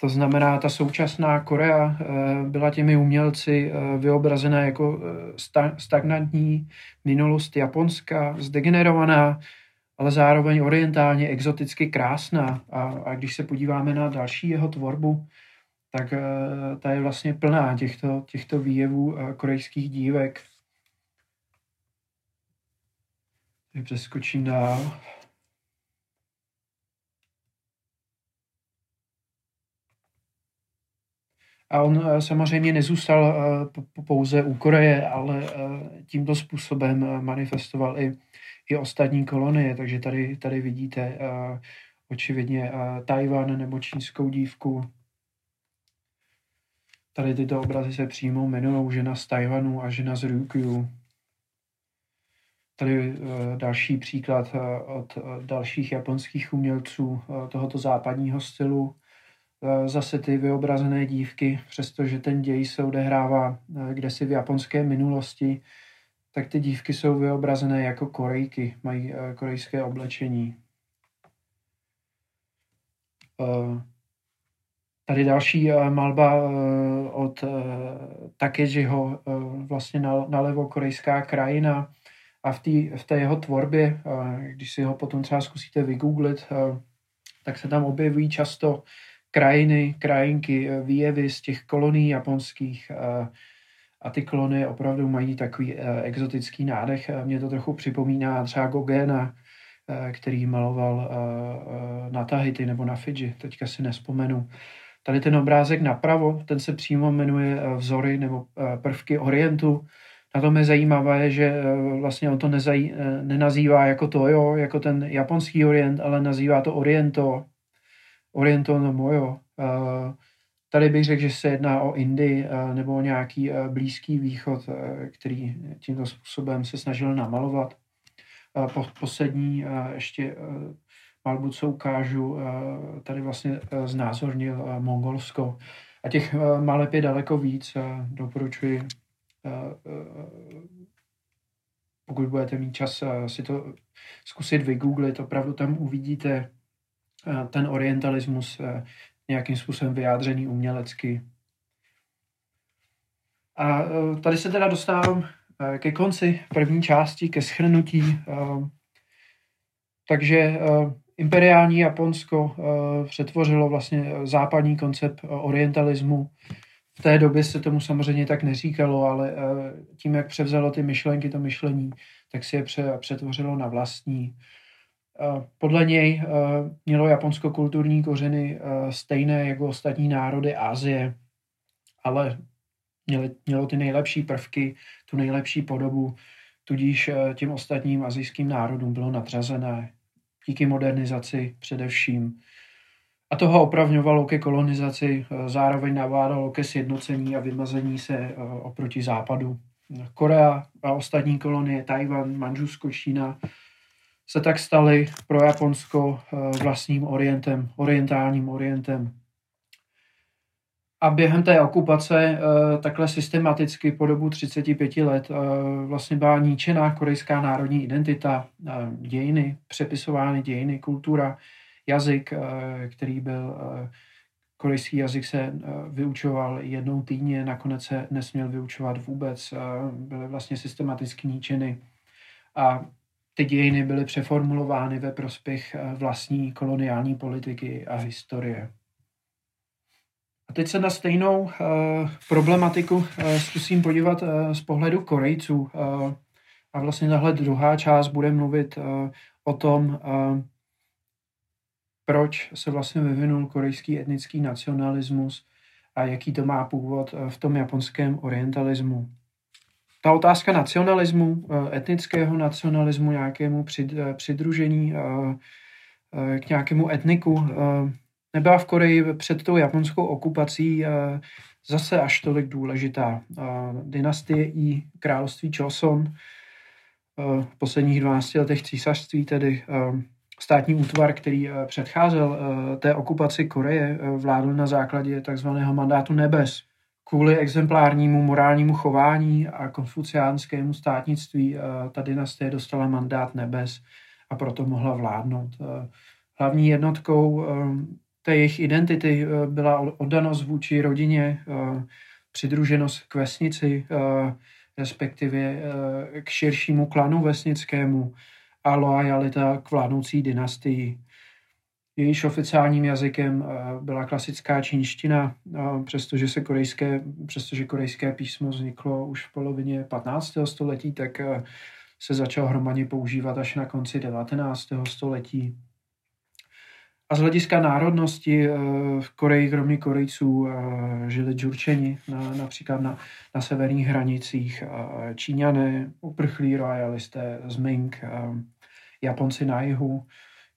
To znamená, ta současná Korea eh, byla těmi umělci eh, vyobrazena jako eh, stagnantní minulost Japonska, zdegenerovaná, ale zároveň orientálně, exoticky krásná. A, a když se podíváme na další jeho tvorbu, tak ta je vlastně plná těchto, těchto výjevů korejských dívek. Přeskočím dál. A on samozřejmě nezůstal pouze u Koreje, ale tímto způsobem manifestoval i, i ostatní kolonie. Takže tady, tady vidíte očividně Tajvan nebo čínskou dívku. Tady tyto obrazy se přímo jmenují žena z Tajvanu a žena z Ryukyu. Tady další příklad od dalších japonských umělců tohoto západního stylu. Zase ty vyobrazené dívky, přestože ten děj se odehrává kde si v japonské minulosti, tak ty dívky jsou vyobrazené jako korejky, mají korejské oblečení. Tady další malba od Takejiho, vlastně nalevo korejská krajina, a v, tý, v té jeho tvorbě, když si ho potom třeba zkusíte vygooglit, tak se tam objevují často krajiny, krajinky, e, výjevy z těch kolonií japonských a ty kolonie opravdu mají takový e, exotický nádech. Mě to trochu připomíná třeba Gogena, který maloval na Tahiti nebo na Fidži, teďka si nespomenu. Tady ten obrázek napravo, ten se přímo jmenuje Vzory nebo prvky Orientu na tom je zajímavé, že eh, vlastně on to nezaj, eh, nenazývá jako to, jo, jako ten japonský orient, ale nazývá to oriento, oriento no mojo. Tady bych řekl, že se jedná o Indii nebo o nějaký blízký východ, který tímto způsobem se snažil namalovat. Po, poslední ještě malbu, co ukážu, tady vlastně znázornil Mongolsko. A těch maleb je daleko víc. Doporučuji pokud budete mít čas si to zkusit vygooglit, opravdu tam uvidíte ten orientalismus nějakým způsobem vyjádřený umělecky. A tady se teda dostávám ke konci první části, ke schrnutí. Takže imperiální Japonsko přetvořilo vlastně západní koncept orientalismu v té době se tomu samozřejmě tak neříkalo, ale eh, tím, jak převzalo ty myšlenky, to myšlení, tak si je přetvořilo na vlastní. Eh, podle něj eh, mělo Japonsko kulturní kořeny stejné jako ostatní národy Asie, ale mělo ty nejlepší prvky, tu nejlepší podobu, tudíž těm ostatním azijským národům bylo nadřazené díky modernizaci především a to ho opravňovalo ke kolonizaci, eh, zároveň navádalo ke sjednocení a vymazení se eh, oproti západu. Korea a ostatní kolonie, Tajvan, Manžusko, Čína, se tak staly pro Japonsko eh, vlastním orientem, orientálním orientem. A během té okupace takhle systematicky po dobu 35 let vlastně byla ničená korejská národní identita, dějiny, přepisovány dějiny, kultura, jazyk, eh, který byl eh, korejský jazyk se eh, vyučoval jednou týdně, nakonec se nesměl vyučovat vůbec, byly vlastně systematicky ničeny a ty dějiny byly přeformulovány ve prospěch vlastní koloniální politiky a historie. A teď se na stejnou uh, problematiku uh, zkusím podívat uh, z pohledu Korejců. Uh, a vlastně tahle druhá část bude mluvit uh, o tom, uh, proč se vlastně vyvinul korejský etnický nacionalismus a jaký to má původ eh, v tom japonském orientalismu. Ta otázka nacionalismu, eh, etnického nacionalismu, nějakému eh, přidružení k nějakému etniku, nebyla v Koreji před tou japonskou okupací zase až tolik důležitá. Dynastie i království Choson v posledních 12 letech císařství tedy státní útvar, který eh, předcházel eh, té okupaci Koreje, eh, vládl na základě takzvaného mandátu nebes. Kvůli exemplárnímu morálnímu chování a konfuciánskému státnictví ta dynastie dostala mandát nebes a proto mohla vládnout. Hlavní jednotkou té jejich identity byla oddanost vůči rodině, přidruženost k vesnici, respektive k širšímu klanu vesnickému, a loajalita k vládnoucí dynastii. Jejíž oficiálním jazykem eh, byla klasická čínština, eh, přestože, se korejské, přestože korejské písmo vzniklo už v polovině 15. století, tak eh, se začal hromadně používat až na konci 19. století. a z hlediska národnosti v Koreji, kromě Korejců, žili Džurčeni, na, například na, na severních hranicích, Číňané, uprchlí royalisté z Ming, Japonci na jihu,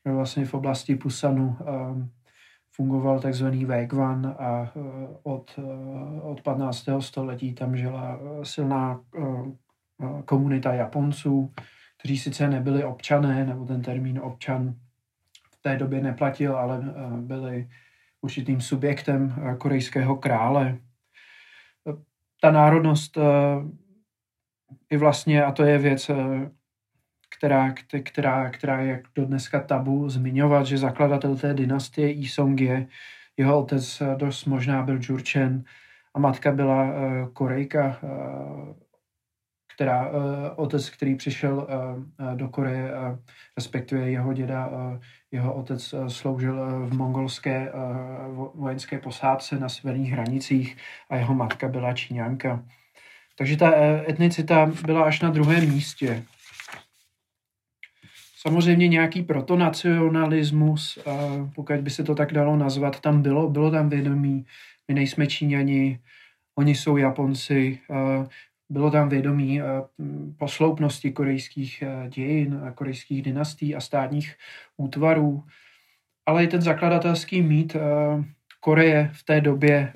vlastně v oblasti Pusanu fungoval takzvaný Wegwan a od, od 15. století tam žila silná komunita Japonců, kteří sice nebyli občané, nebo ten termín občan v té době neplatil, ale eh, byli určitým subjektem eh, korejského krále. Ta národnost i eh, vlastně, a to je věc, která, která, která je do dneska tabu zmiňovat, že zakladatel té dynastie Isong je, jeho otec dost možná byl Jurchen a matka byla Korejka, která, uh, otec, který přišel uh, do Koreje, uh, respektive jeho děda, uh, jeho otec uh, sloužil uh, v mongolské uh, vojenské posádce na severních hranicích a jeho matka byla Číňanka. Takže ta etnicita byla až na druhém místě. Samozřejmě nějaký protonacionalismus, pokud by se to tak dalo nazvat, tam bylo, bylo tam vědomí, my nejsme Číňani, oni jsou Japonci, bylo tam vědomí posloupnosti korejských dějin, korejských dynastí a státních útvarů, ale i ten zakladatelský mít Koreje v té době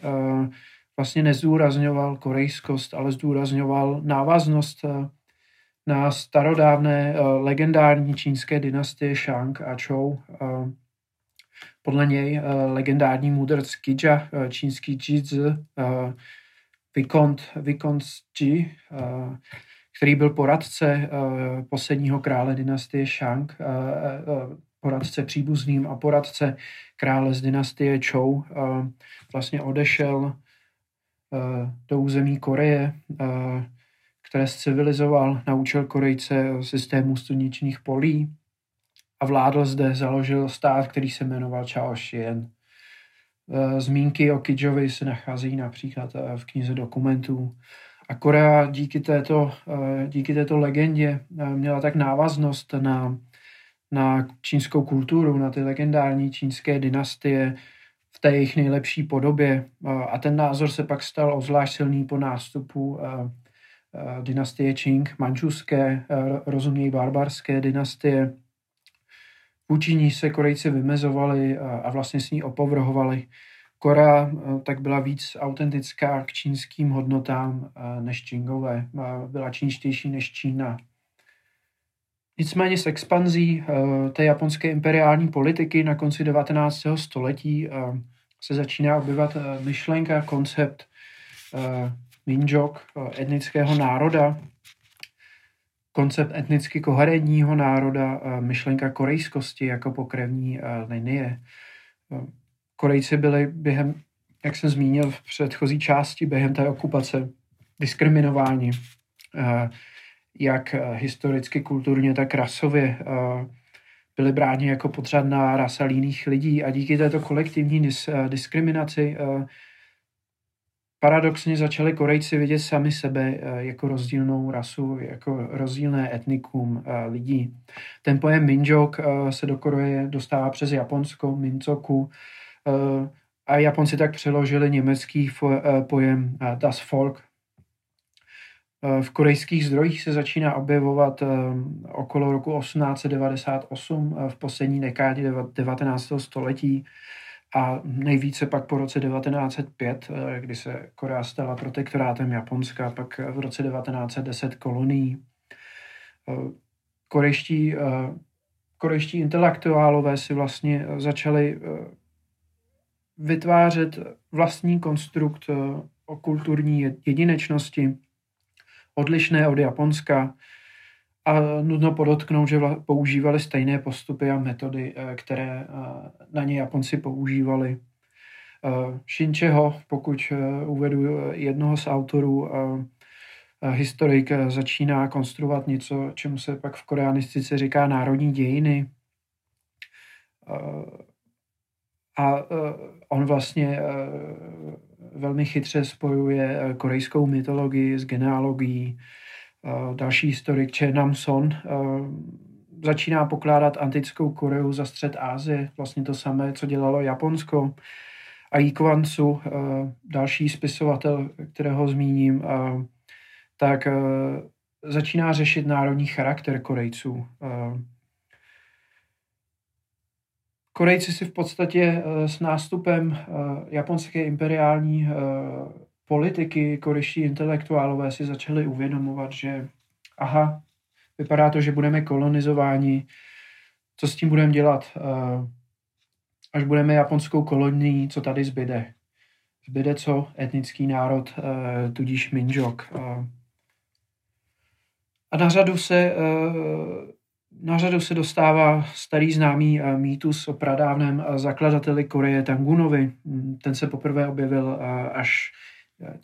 vlastně nezdůrazňoval korejskost, ale zdůrazňoval návaznost na starodávné legendární čínské dynastie Shang a Chou. Podle něj legendární mudrc Kija, čínský Jizi, Vikont, Vikont Ji, eh, který byl poradce eh, posledního krále dynastie Shang, eh, poradce příbuzným a poradce krále z dynastie Chou, vlastně odešel do území Koreje, které civilizoval, naučil Korejce systému studničních polí a vládl zde, založil stát, který se jmenoval Chao Chien. Eh, zmínky o Kidžovi se nacházejí například eh, v knize dokumentů. A Korea díky této, eh, díky této legendě měla tak návaznost na, na čínskou kulturu, na ty legendární čínské dynastie v té jejich nejlepší podobě. A ten názor se pak stal obzvlášť silný po nástupu dynastie Qing, mančuské, rozumějí barbarské dynastie, Vůči ní se Korejci vymezovali a vlastně s ní opovrhovali. Korea eh, tak byla víc autentická k čínským hodnotám eh, než Čingové. Byla čínštější než Čína. Nicméně s expanzí eh, té japonské imperiální politiky na konci 19. století se začíná objevovat myšlenka, koncept Minjok, etnického národa, koncept etnicky koherentního národa, myšlenka korejskosti jako pokrevní linie. Korejci byli během, jak jsem zmínil v předchozí části, během té okupace diskriminováni, jak historicky, kulturně, tak rasově byli bráni jako podřadná rasa líných lidí a díky této kolektivní diskriminaci paradoxně začali Korejci vidět sami sebe eh, jako rozdílnou rasu, jako rozdílné etnikum eh, lidí. Ten pojem Minjok eh, se do Koreje dostává přes Japonsko, Mincoku, a Japonci tak přeložili německý pojem Das Volk. V korejských zdrojích se začíná objevovat okolo roku 1898 v poslední dekádě 19. století a nejvíce pak po roce 1905, eh, kdy se Korea stala protektorátem Japonska, pak v roce 1910 kolonií. Eh, korejští, eh, korejští intelektuálové si vlastně začali vytvářet vlastní konstrukt o kulturní jedinečnosti, odlišné od Japonska, a nutno podotknout, že používali stejné postupy a metody, eh, které eh, na ně Japonci používali. Eh, Shincheho, pokud uvedu jednoho z autorů, historik začíná konstruovat něco, čemu se pak v koreanistice říká národní dějiny. A on vlastně velmi chytře spojuje korejskou mytologii s genealogií, další historik Che Nam Son začíná pokládat antickou Koreu za střed Ázie, vlastně to samé, co dělalo Japonsko. A Yi Kwansu, další spisovatel, kterého zmíním, tak začíná řešit národní charakter Korejců. Korejci si v podstatě s nástupem japonské imperiální politiky, korejští intelektuálové si začali uvědomovat, že aha, vypadá to, že budeme kolonizováni, co s tím budeme dělat, eh, až budeme japonskou kolonií, co tady zbyde. Zbyde co? Etnický národ, eh, tudíž Minjok. Eh. A na řadu se, na řadu se dostává starý známý mýtus o pradávném zakladateli Koreje Tangunovi. Ten se poprvé objevil až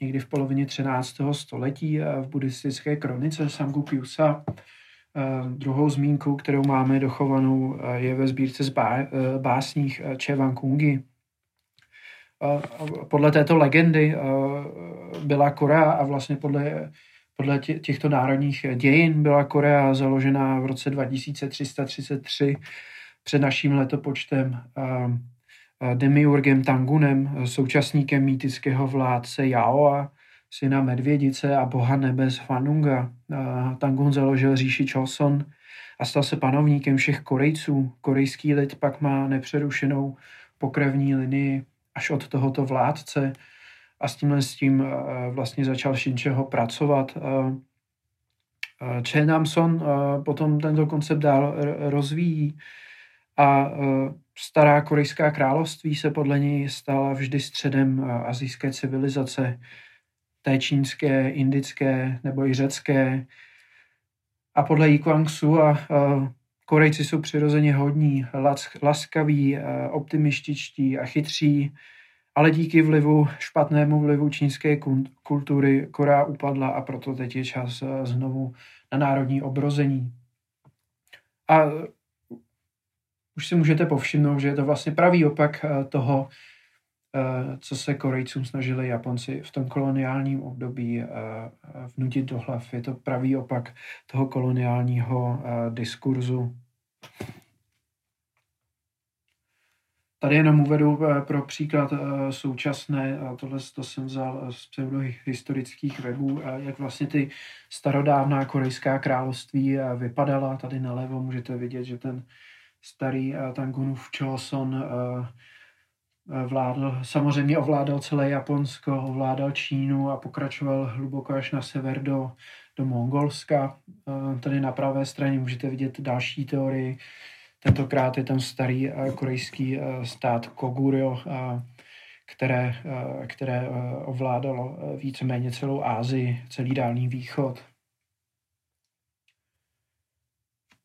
někdy v polovině 13. století v buddhistické kronice Samgu Kyusa. Druhou zmínkou, kterou máme dochovanou, je ve sbírce z básních Chevan Kungi. Podle této legendy byla Korea a vlastně podle, podle těchto národních dějin byla Korea založena v roce 2333 před naším letopočtem demiurgem Tangunem, současníkem mýtického vládce Jaoa, syna Medvědice a boha nebes Fanunga. Tangun založil říši Choson a stal se panovníkem všech Korejců. Korejský lid pak má nepřerušenou pokrevní linii až od tohoto vládce a s tímhle s tím vlastně začal Shincheho pracovat. Chen Namson potom tento koncept dál rozvíjí a stará korejská království se podle něj stala vždy středem azijské civilizace, té čínské, indické nebo i řecké. A podle Yi Kwang-su a, a Korejci jsou přirozeně hodní, laskaví, optimističtí a chytří, ale díky vlivu, špatnému vlivu čínské kultury Korea upadla a proto teď je čas znovu na národní obrození. A už si můžete povšimnout, že je to vlastně pravý opak eh, toho, eh, co se Korejcům snažili Japonci v tom koloniálním období eh, vnutit do hlav. Je to pravý opak toho koloniálního diskurzu. Tady jenom uvedu pro příklad současné, a tohle to jsem vzal z pseudohistorických webů, jak vlastně ty starodávná korejská království vypadala. Tady nalevo můžete vidět, že ten starý uh, Tangunův Choson uh, vládl, samozřejmě ovládal celé Japonsko, ovládal Čínu a pokračoval hluboko až na sever do, do Mongolska. Tady na pravé straně můžete vidět další teorii. Tentokrát je tam starý korejský stát Koguryo, které, které ovládalo víceméně celou Ázii, celý Dálný východ.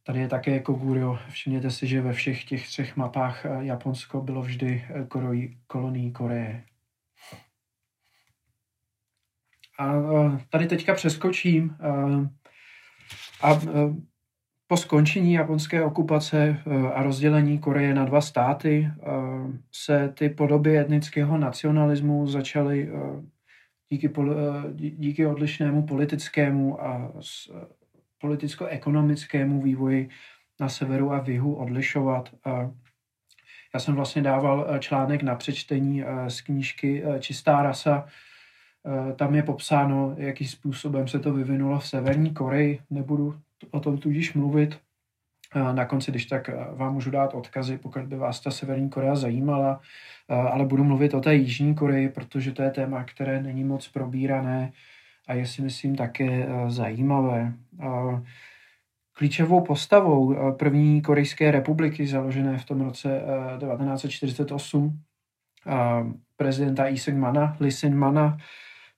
Tady je také Koguryo. Všimněte si, že ve všech těch třech mapách eh, Japonsko bylo vždy eh, kolonií Koreje. A eh, tady teďka přeskočím a po skončení japonské okupace a rozdělení Koreje na dva státy se ty podoby etnického nacionalismu začaly díky, díky odlišnému politickému a politicko-ekonomickému vývoji na severu a v jihu odlišovat. Já jsem vlastně dával eh, článek na přečtení eh, z knížky eh, Čistá rasa. Tam je popsáno, jakým způsobem se to vyvinulo v Severní Koreji. Nebudu o tom tudíž mluvit. Na konci, když tak vám můžu dát odkazy, pokud by vás ta Severní Korea zajímala, ale budu mluvit o té Jižní Koreji, protože to je téma, které není moc probírané a je si myslím také eh, zajímavé. Eh, klíčovou postavou eh, první korejské republiky, založené v tom roce 1948, prezidenta Iseng Mana, Lisin Mana,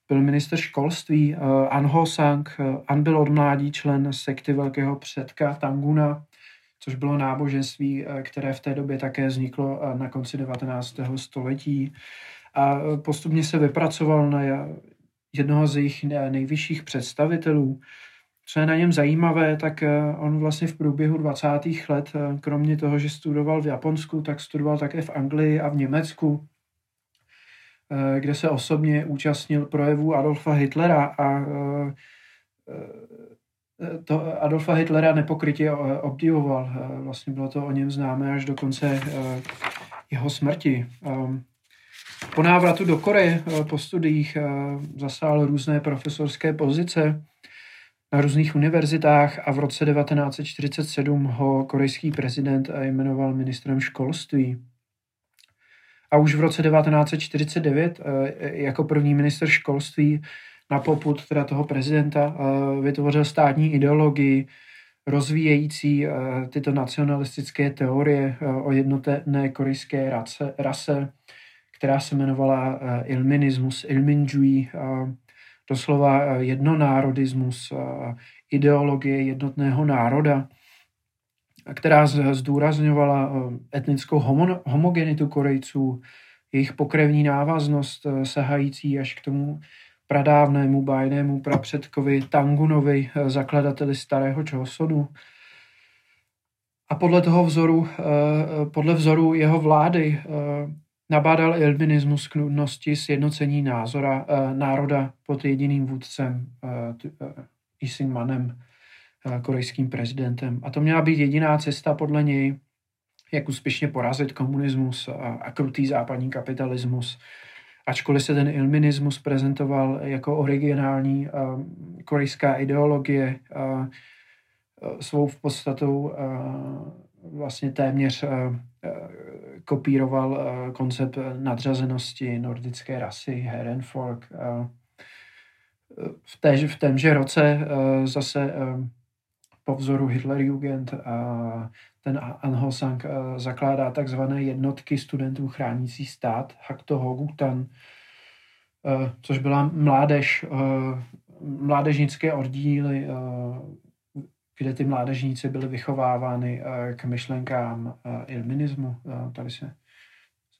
byl minister školství An Ho Sang. An byl od mládí člen sekty velkého předka Tanguna, což bylo náboženství, které v té době také vzniklo na konci 19. století. A postupně se vypracoval na jednoho z jejich nejvyšších představitelů. Co je na něm zajímavé, tak eh, on vlastně v průběhu 20. let, eh, kromě toho, že studoval v Japonsku, tak studoval také v Anglii a v Německu, eh, kde se osobně účastnil projevu Adolfa Hitlera a to Adolfa Hitlera nepokrytě obdivoval. Vlastně bylo to o něm známé až do konce jeho smrti. Po návratu do Koreje po studiích zasál různé profesorské pozice na různých univerzitách a v roce 1947 ho korejský prezident jmenoval ministrem školství. A už v roce 1949 jako první minister školství na poput teda toho prezidenta vytvořil státní ideologii rozvíjející tyto nacionalistické teorie o jednotné korejské rase, rase která se jmenovala ilminismus, ilminjui, doslova eh, jednonárodismus, eh, ideologie jednotného národa, která zdůrazňovala eh, etnickou homogenitu Korejců, jejich pokrevní návaznost sahající až k tomu pradávnému bájnému prapředkovi Tangunovi, zakladateli starého Chosonu. A podle toho vzoru, podle vzoru jeho vlády Nabádal ilvinismus k nutnosti sjednocení názora, e, národa pod jediným vůdcem e, Manem, e, korejským prezidentem. A to měla být jediná cesta podle něj, jak úspěšně porazit komunismus a, krutý západní kapitalismus. Ačkoliv se ten ilminismus prezentoval jako originální korejská ideologie, svou v podstatou vlastně téměř kopíroval uh, koncept nadřazenosti nordické rasy Herrenfolk. Uh, v, též, v témže roce zase po vzoru Hitlerjugend uh, ten Anhosang zakládá takzvané jednotky studentů chránící stát, Hakto Hogutan, což byla mládež, mládežnické oddíly kde ty mládežníci byly vychovávány eh, k myšlenkám eh, ilminismu. Eh, tady se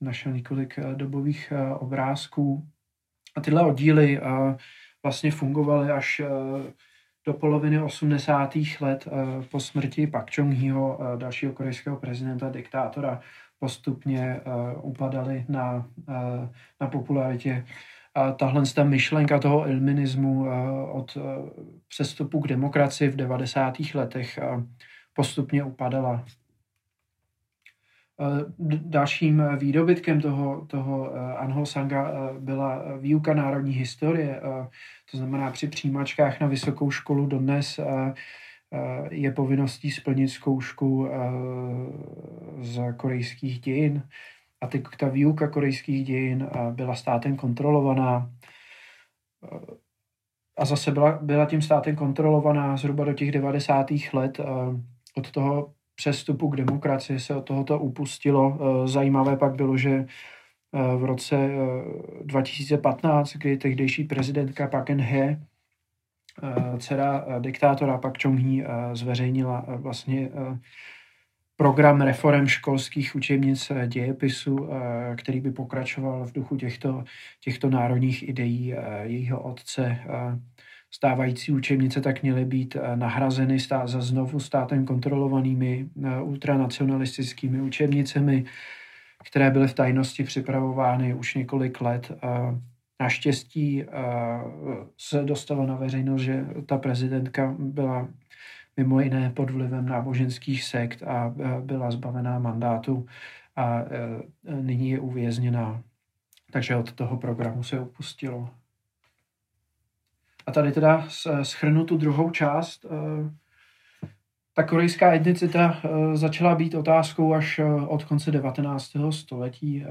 našel několik dobových obrázků. A tyhle oddíly vlastně fungovaly až do poloviny 80. let po smrti Pak Chung-heeho, dalšího korejského prezidenta, diktátora, postupně upadaly na, na popularitě tahle ta myšlenka toho ilminismu eh, od eh, přestupu k demokracii v 90. letech eh, postupně upadala. Dalším výdobytkem toho, toho Anho Sanga byla výuka národní historie, to znamená při přijímačkách na vysokou školu dodnes je povinností splnit zkoušku z korejských dějin a ty, ta výuka korejských dějin byla státem kontrolovaná a zase byla, byla tím státem kontrolovaná zhruba do těch 90. let. Od toho přestupu k demokracii se od tohoto upustilo. Zajímavé pak bylo, že v roce 2015, kdy tehdejší prezidentka Park Geun-hye, dcera diktátora Pak Chung-hee, zveřejnila vlastně program reform školských učebnic eh, dějepisu, eh, který by pokračoval v duchu těchto, těchto národních ideí eh, jejího otce. Stávající učebnice tak měly být nahrazeny stát, za znovu státem kontrolovanými ultranacionalistickými učebnicemi, které byly v tajnosti připravovány už několik let. Naštěstí se dostalo na veřejnost, že ta prezidentka byla mimo jiné pod vlivem náboženských sekt a e, byla zbavená mandátu a e, nyní je uvězněná. Takže od toho programu se upustilo. A tady teda schrnu tu druhou část. Ta korejská etnicita začala být otázkou až od konce 19. století.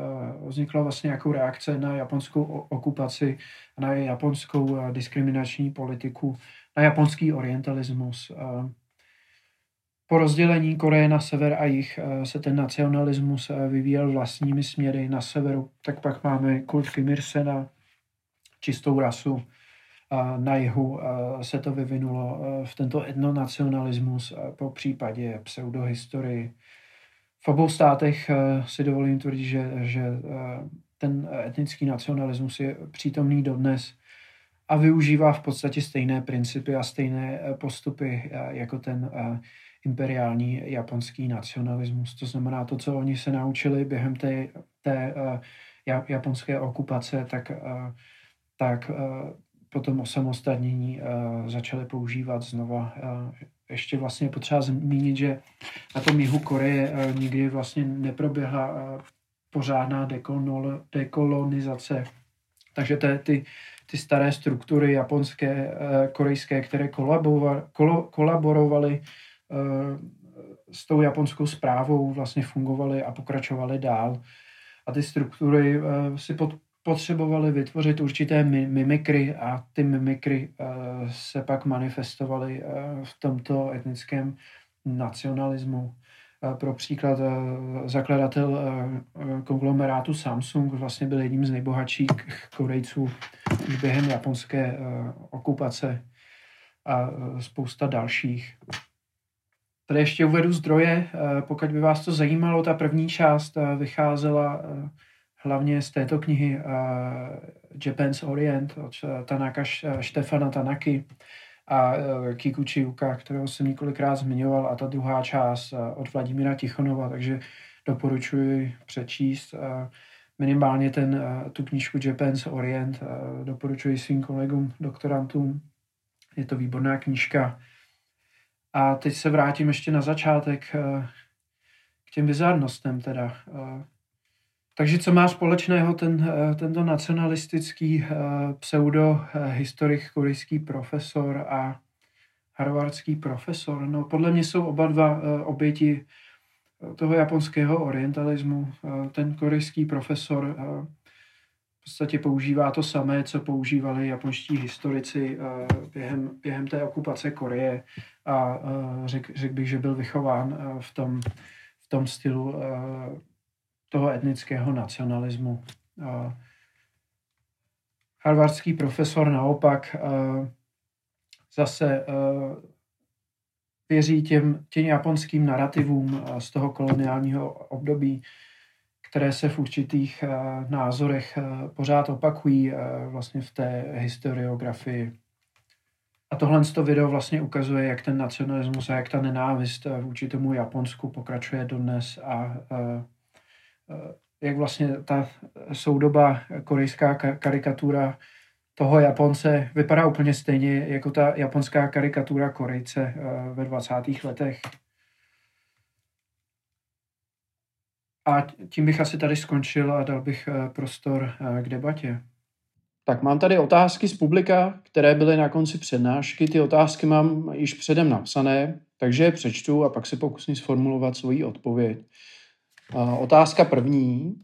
Vznikla vlastně jako reakce na japonskou okupaci, na japonskou diskriminační politiku, na japonský orientalismus. Po rozdělení Koreje na sever a jih eh, se ten nacionalismus eh, vyvíjel vlastními směry na severu. Tak pak máme kult Kim Il-sena, čistou rasu. Na jihu se to vyvinulo v tento etnonacionalismus po případě pseudohistorii. V obou státech si dovolím tvrdit, že, že ten etnický nacionalismus je přítomný dodnes a využívá v podstatě stejné principy a stejné postupy jako ten imperiální japonský nacionalismus. To znamená to, co oni se naučili během té, té japonské okupace, tak, tak po tom osamostatnění začali používat znova. Ještě vlastně potřeba zmínit, že na tom jihu Koreje nikdy vlastně neproběhla pořádná dekolonizace. Takže ty, ty, ty staré struktury japonské, korejské, které kolaborovaly s tou japonskou zprávou vlastně fungovaly a pokračovaly dál. A ty struktury si pod, potřebovaly vytvořit určité mimikry a ty mimikry uh, se pak manifestovaly uh, v tomto etnickém nacionalismu. Pro příklad zakladatel konglomerátu Samsung vlastně byl jedním z nejbohatších Korejců už během japonské okupace a spousta dalších. Tady ještě uvedu zdroje, eh, pokud by vás to zajímalo. Ta první část eh, vycházela eh, hlavně z této knihy Japan's Orient od Tanaka Štefana Tanaky a Kikuchi Yuka, kterého jsem několikrát zmiňoval, a ta druhá část od Vladimíra Tichonova, takže doporučuji přečíst minimálně ten, tu knížku Japan's Orient, doporučuji svým kolegům, doktorantům. Je to výborná knížka a teď se vrátím ještě na začátek eh, k těm bizarnostem teda. Eh, takže co má společného ten, eh, tento nacionalistický pseudo-historik, korejský profesor a harvardský profesor? No podle mě jsou oba dva oběti toho japonského orientalismu. Ten korejský profesor v podstatě používá to samé, co používali japonští historici během, během té okupace Koreje a řekl řek bych, že byl vychován v, tom, v tom stylu toho etnického nacionalismu. Harvardský profesor naopak uh, zase uh, věří těm, těm japonským narrativům z toho koloniálního období, které se v určitých názorech pořád opakují vlastně v té historiografii a tohle to video vlastně ukazuje, jak ten nacionalismus a jak ta nenávist eh, vůči tomu Japonsku pokračuje dodnes a jak vlastně ta soudoba korejská karikatura toho Japonce vypadá úplně stejně jako ta japonská karikatura Korejce uh, ve 20. letech. A tím bych asi tady skončil a dal bych prostor k debatě. Tak mám tady otázky z publika, které byly na konci přednášky. Ty otázky mám již předem napsané, takže je přečtu a pak se pokusím sformulovat svoji odpověď. Otázka první.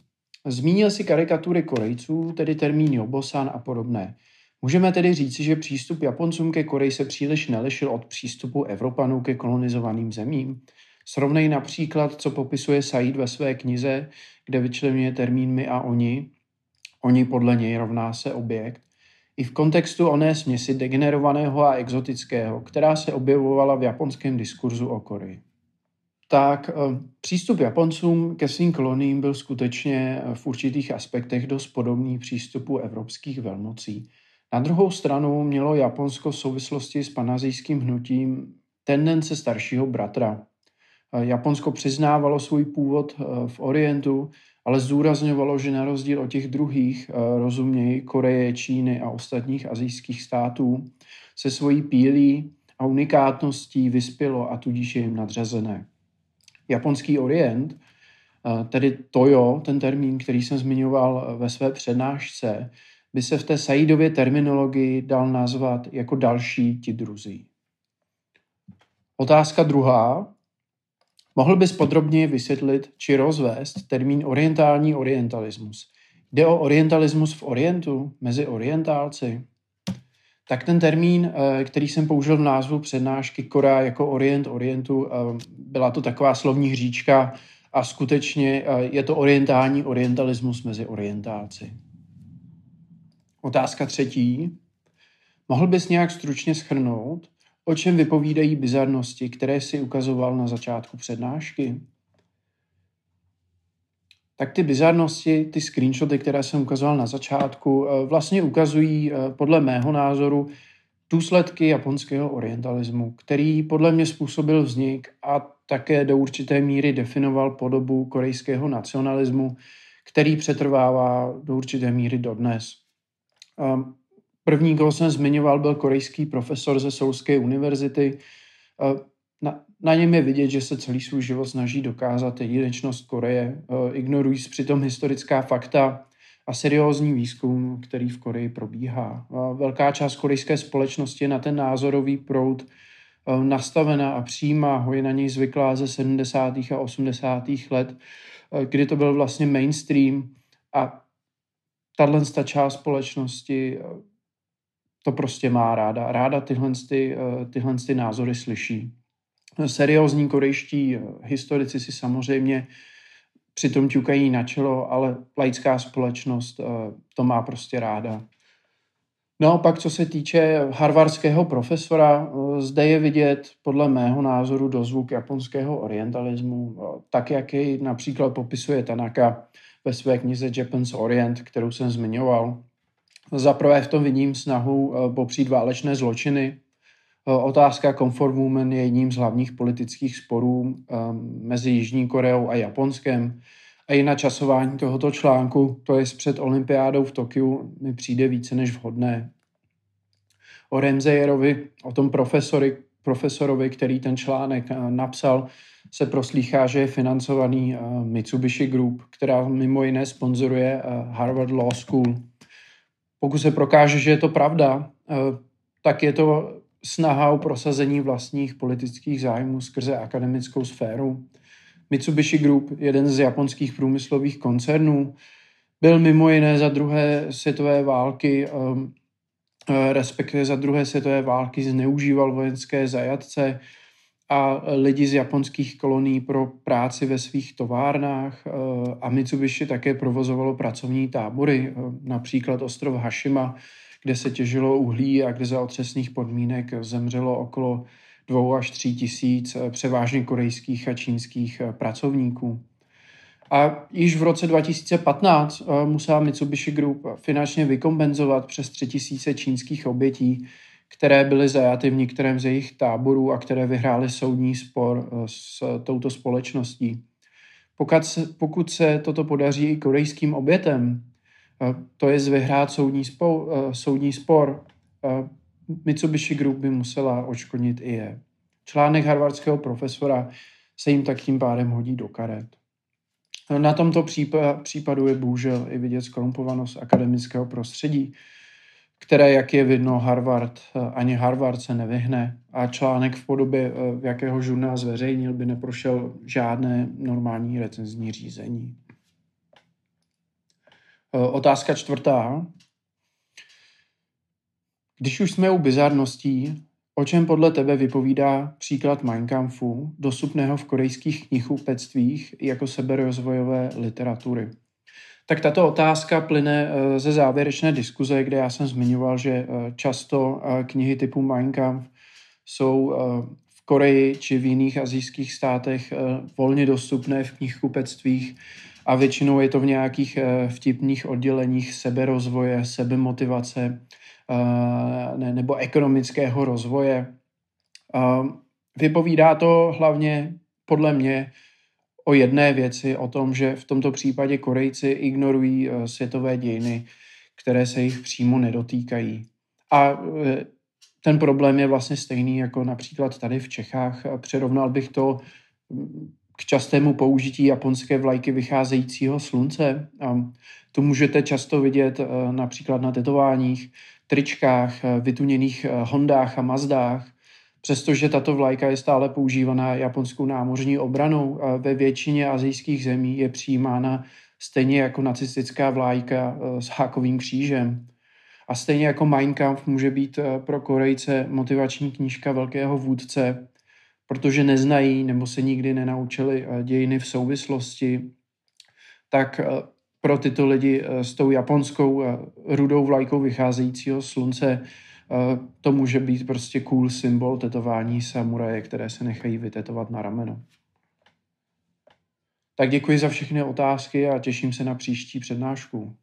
Zmínil si karikatury Korejců, tedy termín Jobosan a podobné. Můžeme tedy říci, že přístup Japoncům ke Koreji se příliš nelišil od přístupu Evropanů ke kolonizovaným zemím? Srovnej například, co popisuje Said ve své knize, kde vyčlenuje termín my a oni, Oni podle něj rovná se objekt, i v kontextu oné směsi degenerovaného a exotického, která se objevovala v japonském diskurzu o Koreji. Tak eh, přístup Japoncům ke svým koloniím byl skutečně eh, v určitých aspektech dost podobný přístupu evropských velmocí. Na druhou stranu mělo Japonsko v souvislosti s panazijským hnutím tendence staršího bratra. Eh, Japonsko přiznávalo svůj původ v Orientu, ale zdůrazňovalo, že na rozdíl od těch druhých, rozumějí Koreje, Číny a ostatních azijských států, se svojí pílí a unikátností vyspělo a tudíž je jim nadřazené. Japonský orient, tedy Toyo, ten termín, který jsem zmiňoval eh, ve své přednášce, by se v té Saidově terminologii dal nazvat jako další ti druzí. Otázka druhá. Mohl bys podrobněji vysvětlit či rozvést termín orientální orientalismus? Jde o orientalismus v Orientu, mezi orientálci? Tak ten termín, eh, který jsem použil v názvu přednášky Kora jako Orient Orientu, eh, byla to taková slovní hříčka a skutečně eh, je to orientální orientalismus mezi orientálci. Otázka třetí. Mohl bys nějak stručně schrnout, O čem vypovídají bizarnosti, které si ukazoval na začátku přednášky? Tak ty bizarnosti, ty screenshoty, které jsem ukazoval na začátku, eh, vlastně ukazují eh, podle mého názoru důsledky japonského orientalismu, který podle mě způsobil vznik a také do určité míry definoval podobu korejského nacionalismu, který přetrvává do určité míry dodnes. Ehm, První, koho jsem zmiňoval, byl korejský profesor ze Soulské univerzity. Na, něm je vidět, že se celý svůj život snaží dokázat jedinečnost Koreje, ignorují přitom historická fakta a seriózní výzkum, který v Koreji probíhá. Velká část korejské společnosti je na ten názorový proud nastavená a přijímá ho, je na něj zvyklá ze 70. a 80. let, kdy to byl vlastně mainstream a tahle část společnosti to prostě má ráda. Ráda tyhle, ty, tyhle ty názory slyší. Seriózní korejští historici si samozřejmě přitom ťukají na čelo, ale laická společnost to má prostě ráda. No pak, co se týče harvardského profesora, zde je vidět podle mého názoru dozvuk japonského orientalismu, tak jak jej například popisuje Tanaka ve své knize Japan's Orient, kterou jsem zmiňoval. Za prvé v tom vidím snahu eh, popřít válečné zločiny. Eh, otázka comfort women je jedním z hlavních politických sporů eh, mezi Jižní Koreou a Japonskem. A i na časování tohoto článku, to je před olympiádou v Tokiu, mi přijde více než vhodné. O Remzejerovi, o tom profesori, profesorovi, který ten článek napsal, se proslýchá, že je financovaný Mitsubishi Group, která mimo jiné sponzoruje Harvard Law School. Pokud se prokáže, že je to pravda, tak je to snaha o prosazení vlastních politických zájmů skrze akademickou sféru. Mitsubishi Group, jeden z japonských průmyslových koncernů, byl mimo jiné za druhé světové války, respektive za druhé světové války zneužíval vojenské zajatce, a lidi z japonských kolonií pro práci ve svých továrnách eh, a Mitsubishi také provozovalo pracovní tábory, eh, například ostrov Hashima, kde se těžilo uhlí a kde za otřesných podmínek zemřelo okolo dvou až tří tisíc eh, převážně korejských a čínských pracovníků. A již v roce 2015 musela Mitsubishi Group finančně vykompenzovat přes tři tisíce čínských obětí, které byly zajaty v některém z jejich táborů a které vyhrály soudní spor eh, s touto společností. Pokud se, pokud se toto podaří i korejským obětem, eh, to je vyhrát soudní, spor, eh, soudní spor, Mitsubishi Group by musela očkodnit i je. Článek harvardského profesora se jim tak tím pádem hodí do karet. Na tomto případu je bohužel i vidět skorumpovanost akademického prostředí, které, jak je vidno, Harvard, eh, ani Harvard se nevyhne a článek v podobě, eh, v jakého žurnál zveřejnil, by neprošel žádné normální recenzní řízení. Eh, otázka čtvrtá. Když už jsme u bizarností, o čem podle tebe vypovídá příklad Mein Kampfu, dostupného v korejských knihkupectvích jako seberozvojové literatury? Tak tato otázka plyne eh, ze závěrečné diskuze, kde já jsem zmiňoval, že eh, často knihy typu Mein Kampf jsou v Koreji či v jiných azijských státech volně dostupné v knihkupectvích a většinou je to v nějakých vtipných odděleních seberozvoje, sebemotivace nebo ekonomického rozvoje. Vypovídá to hlavně podle mě o jedné věci, o tom, že v tomto případě Korejci ignorují eh, světové dějiny, které se jich přímo nedotýkají. A eh, ten problém je vlastně stejný jako například tady v Čechách. Přirovnal bych to k častému použití japonské vlajky vycházejícího slunce. A to můžete často vidět eh, například na tetováních, tričkách, vytuněných Hondách a Mazdách, Přestože tato vlajka je stále používaná japonskou námořní obranou, ve většině azijských zemí je přijímána stejně jako nacistická vlajka s hákovým křížem. A stejně jako Mein Kampf může být pro Korejce motivační knížka velkého vůdce, protože neznají nebo se nikdy nenaučili e, dějiny v souvislosti, tak pro tyto lidi s tou japonskou rudou vlajkou vycházejícího slunce to může být prostě cool symbol tetování samuraje, které se nechají vytetovat na rameno. Tak děkuji za všechny otázky a těším se na příští přednášku.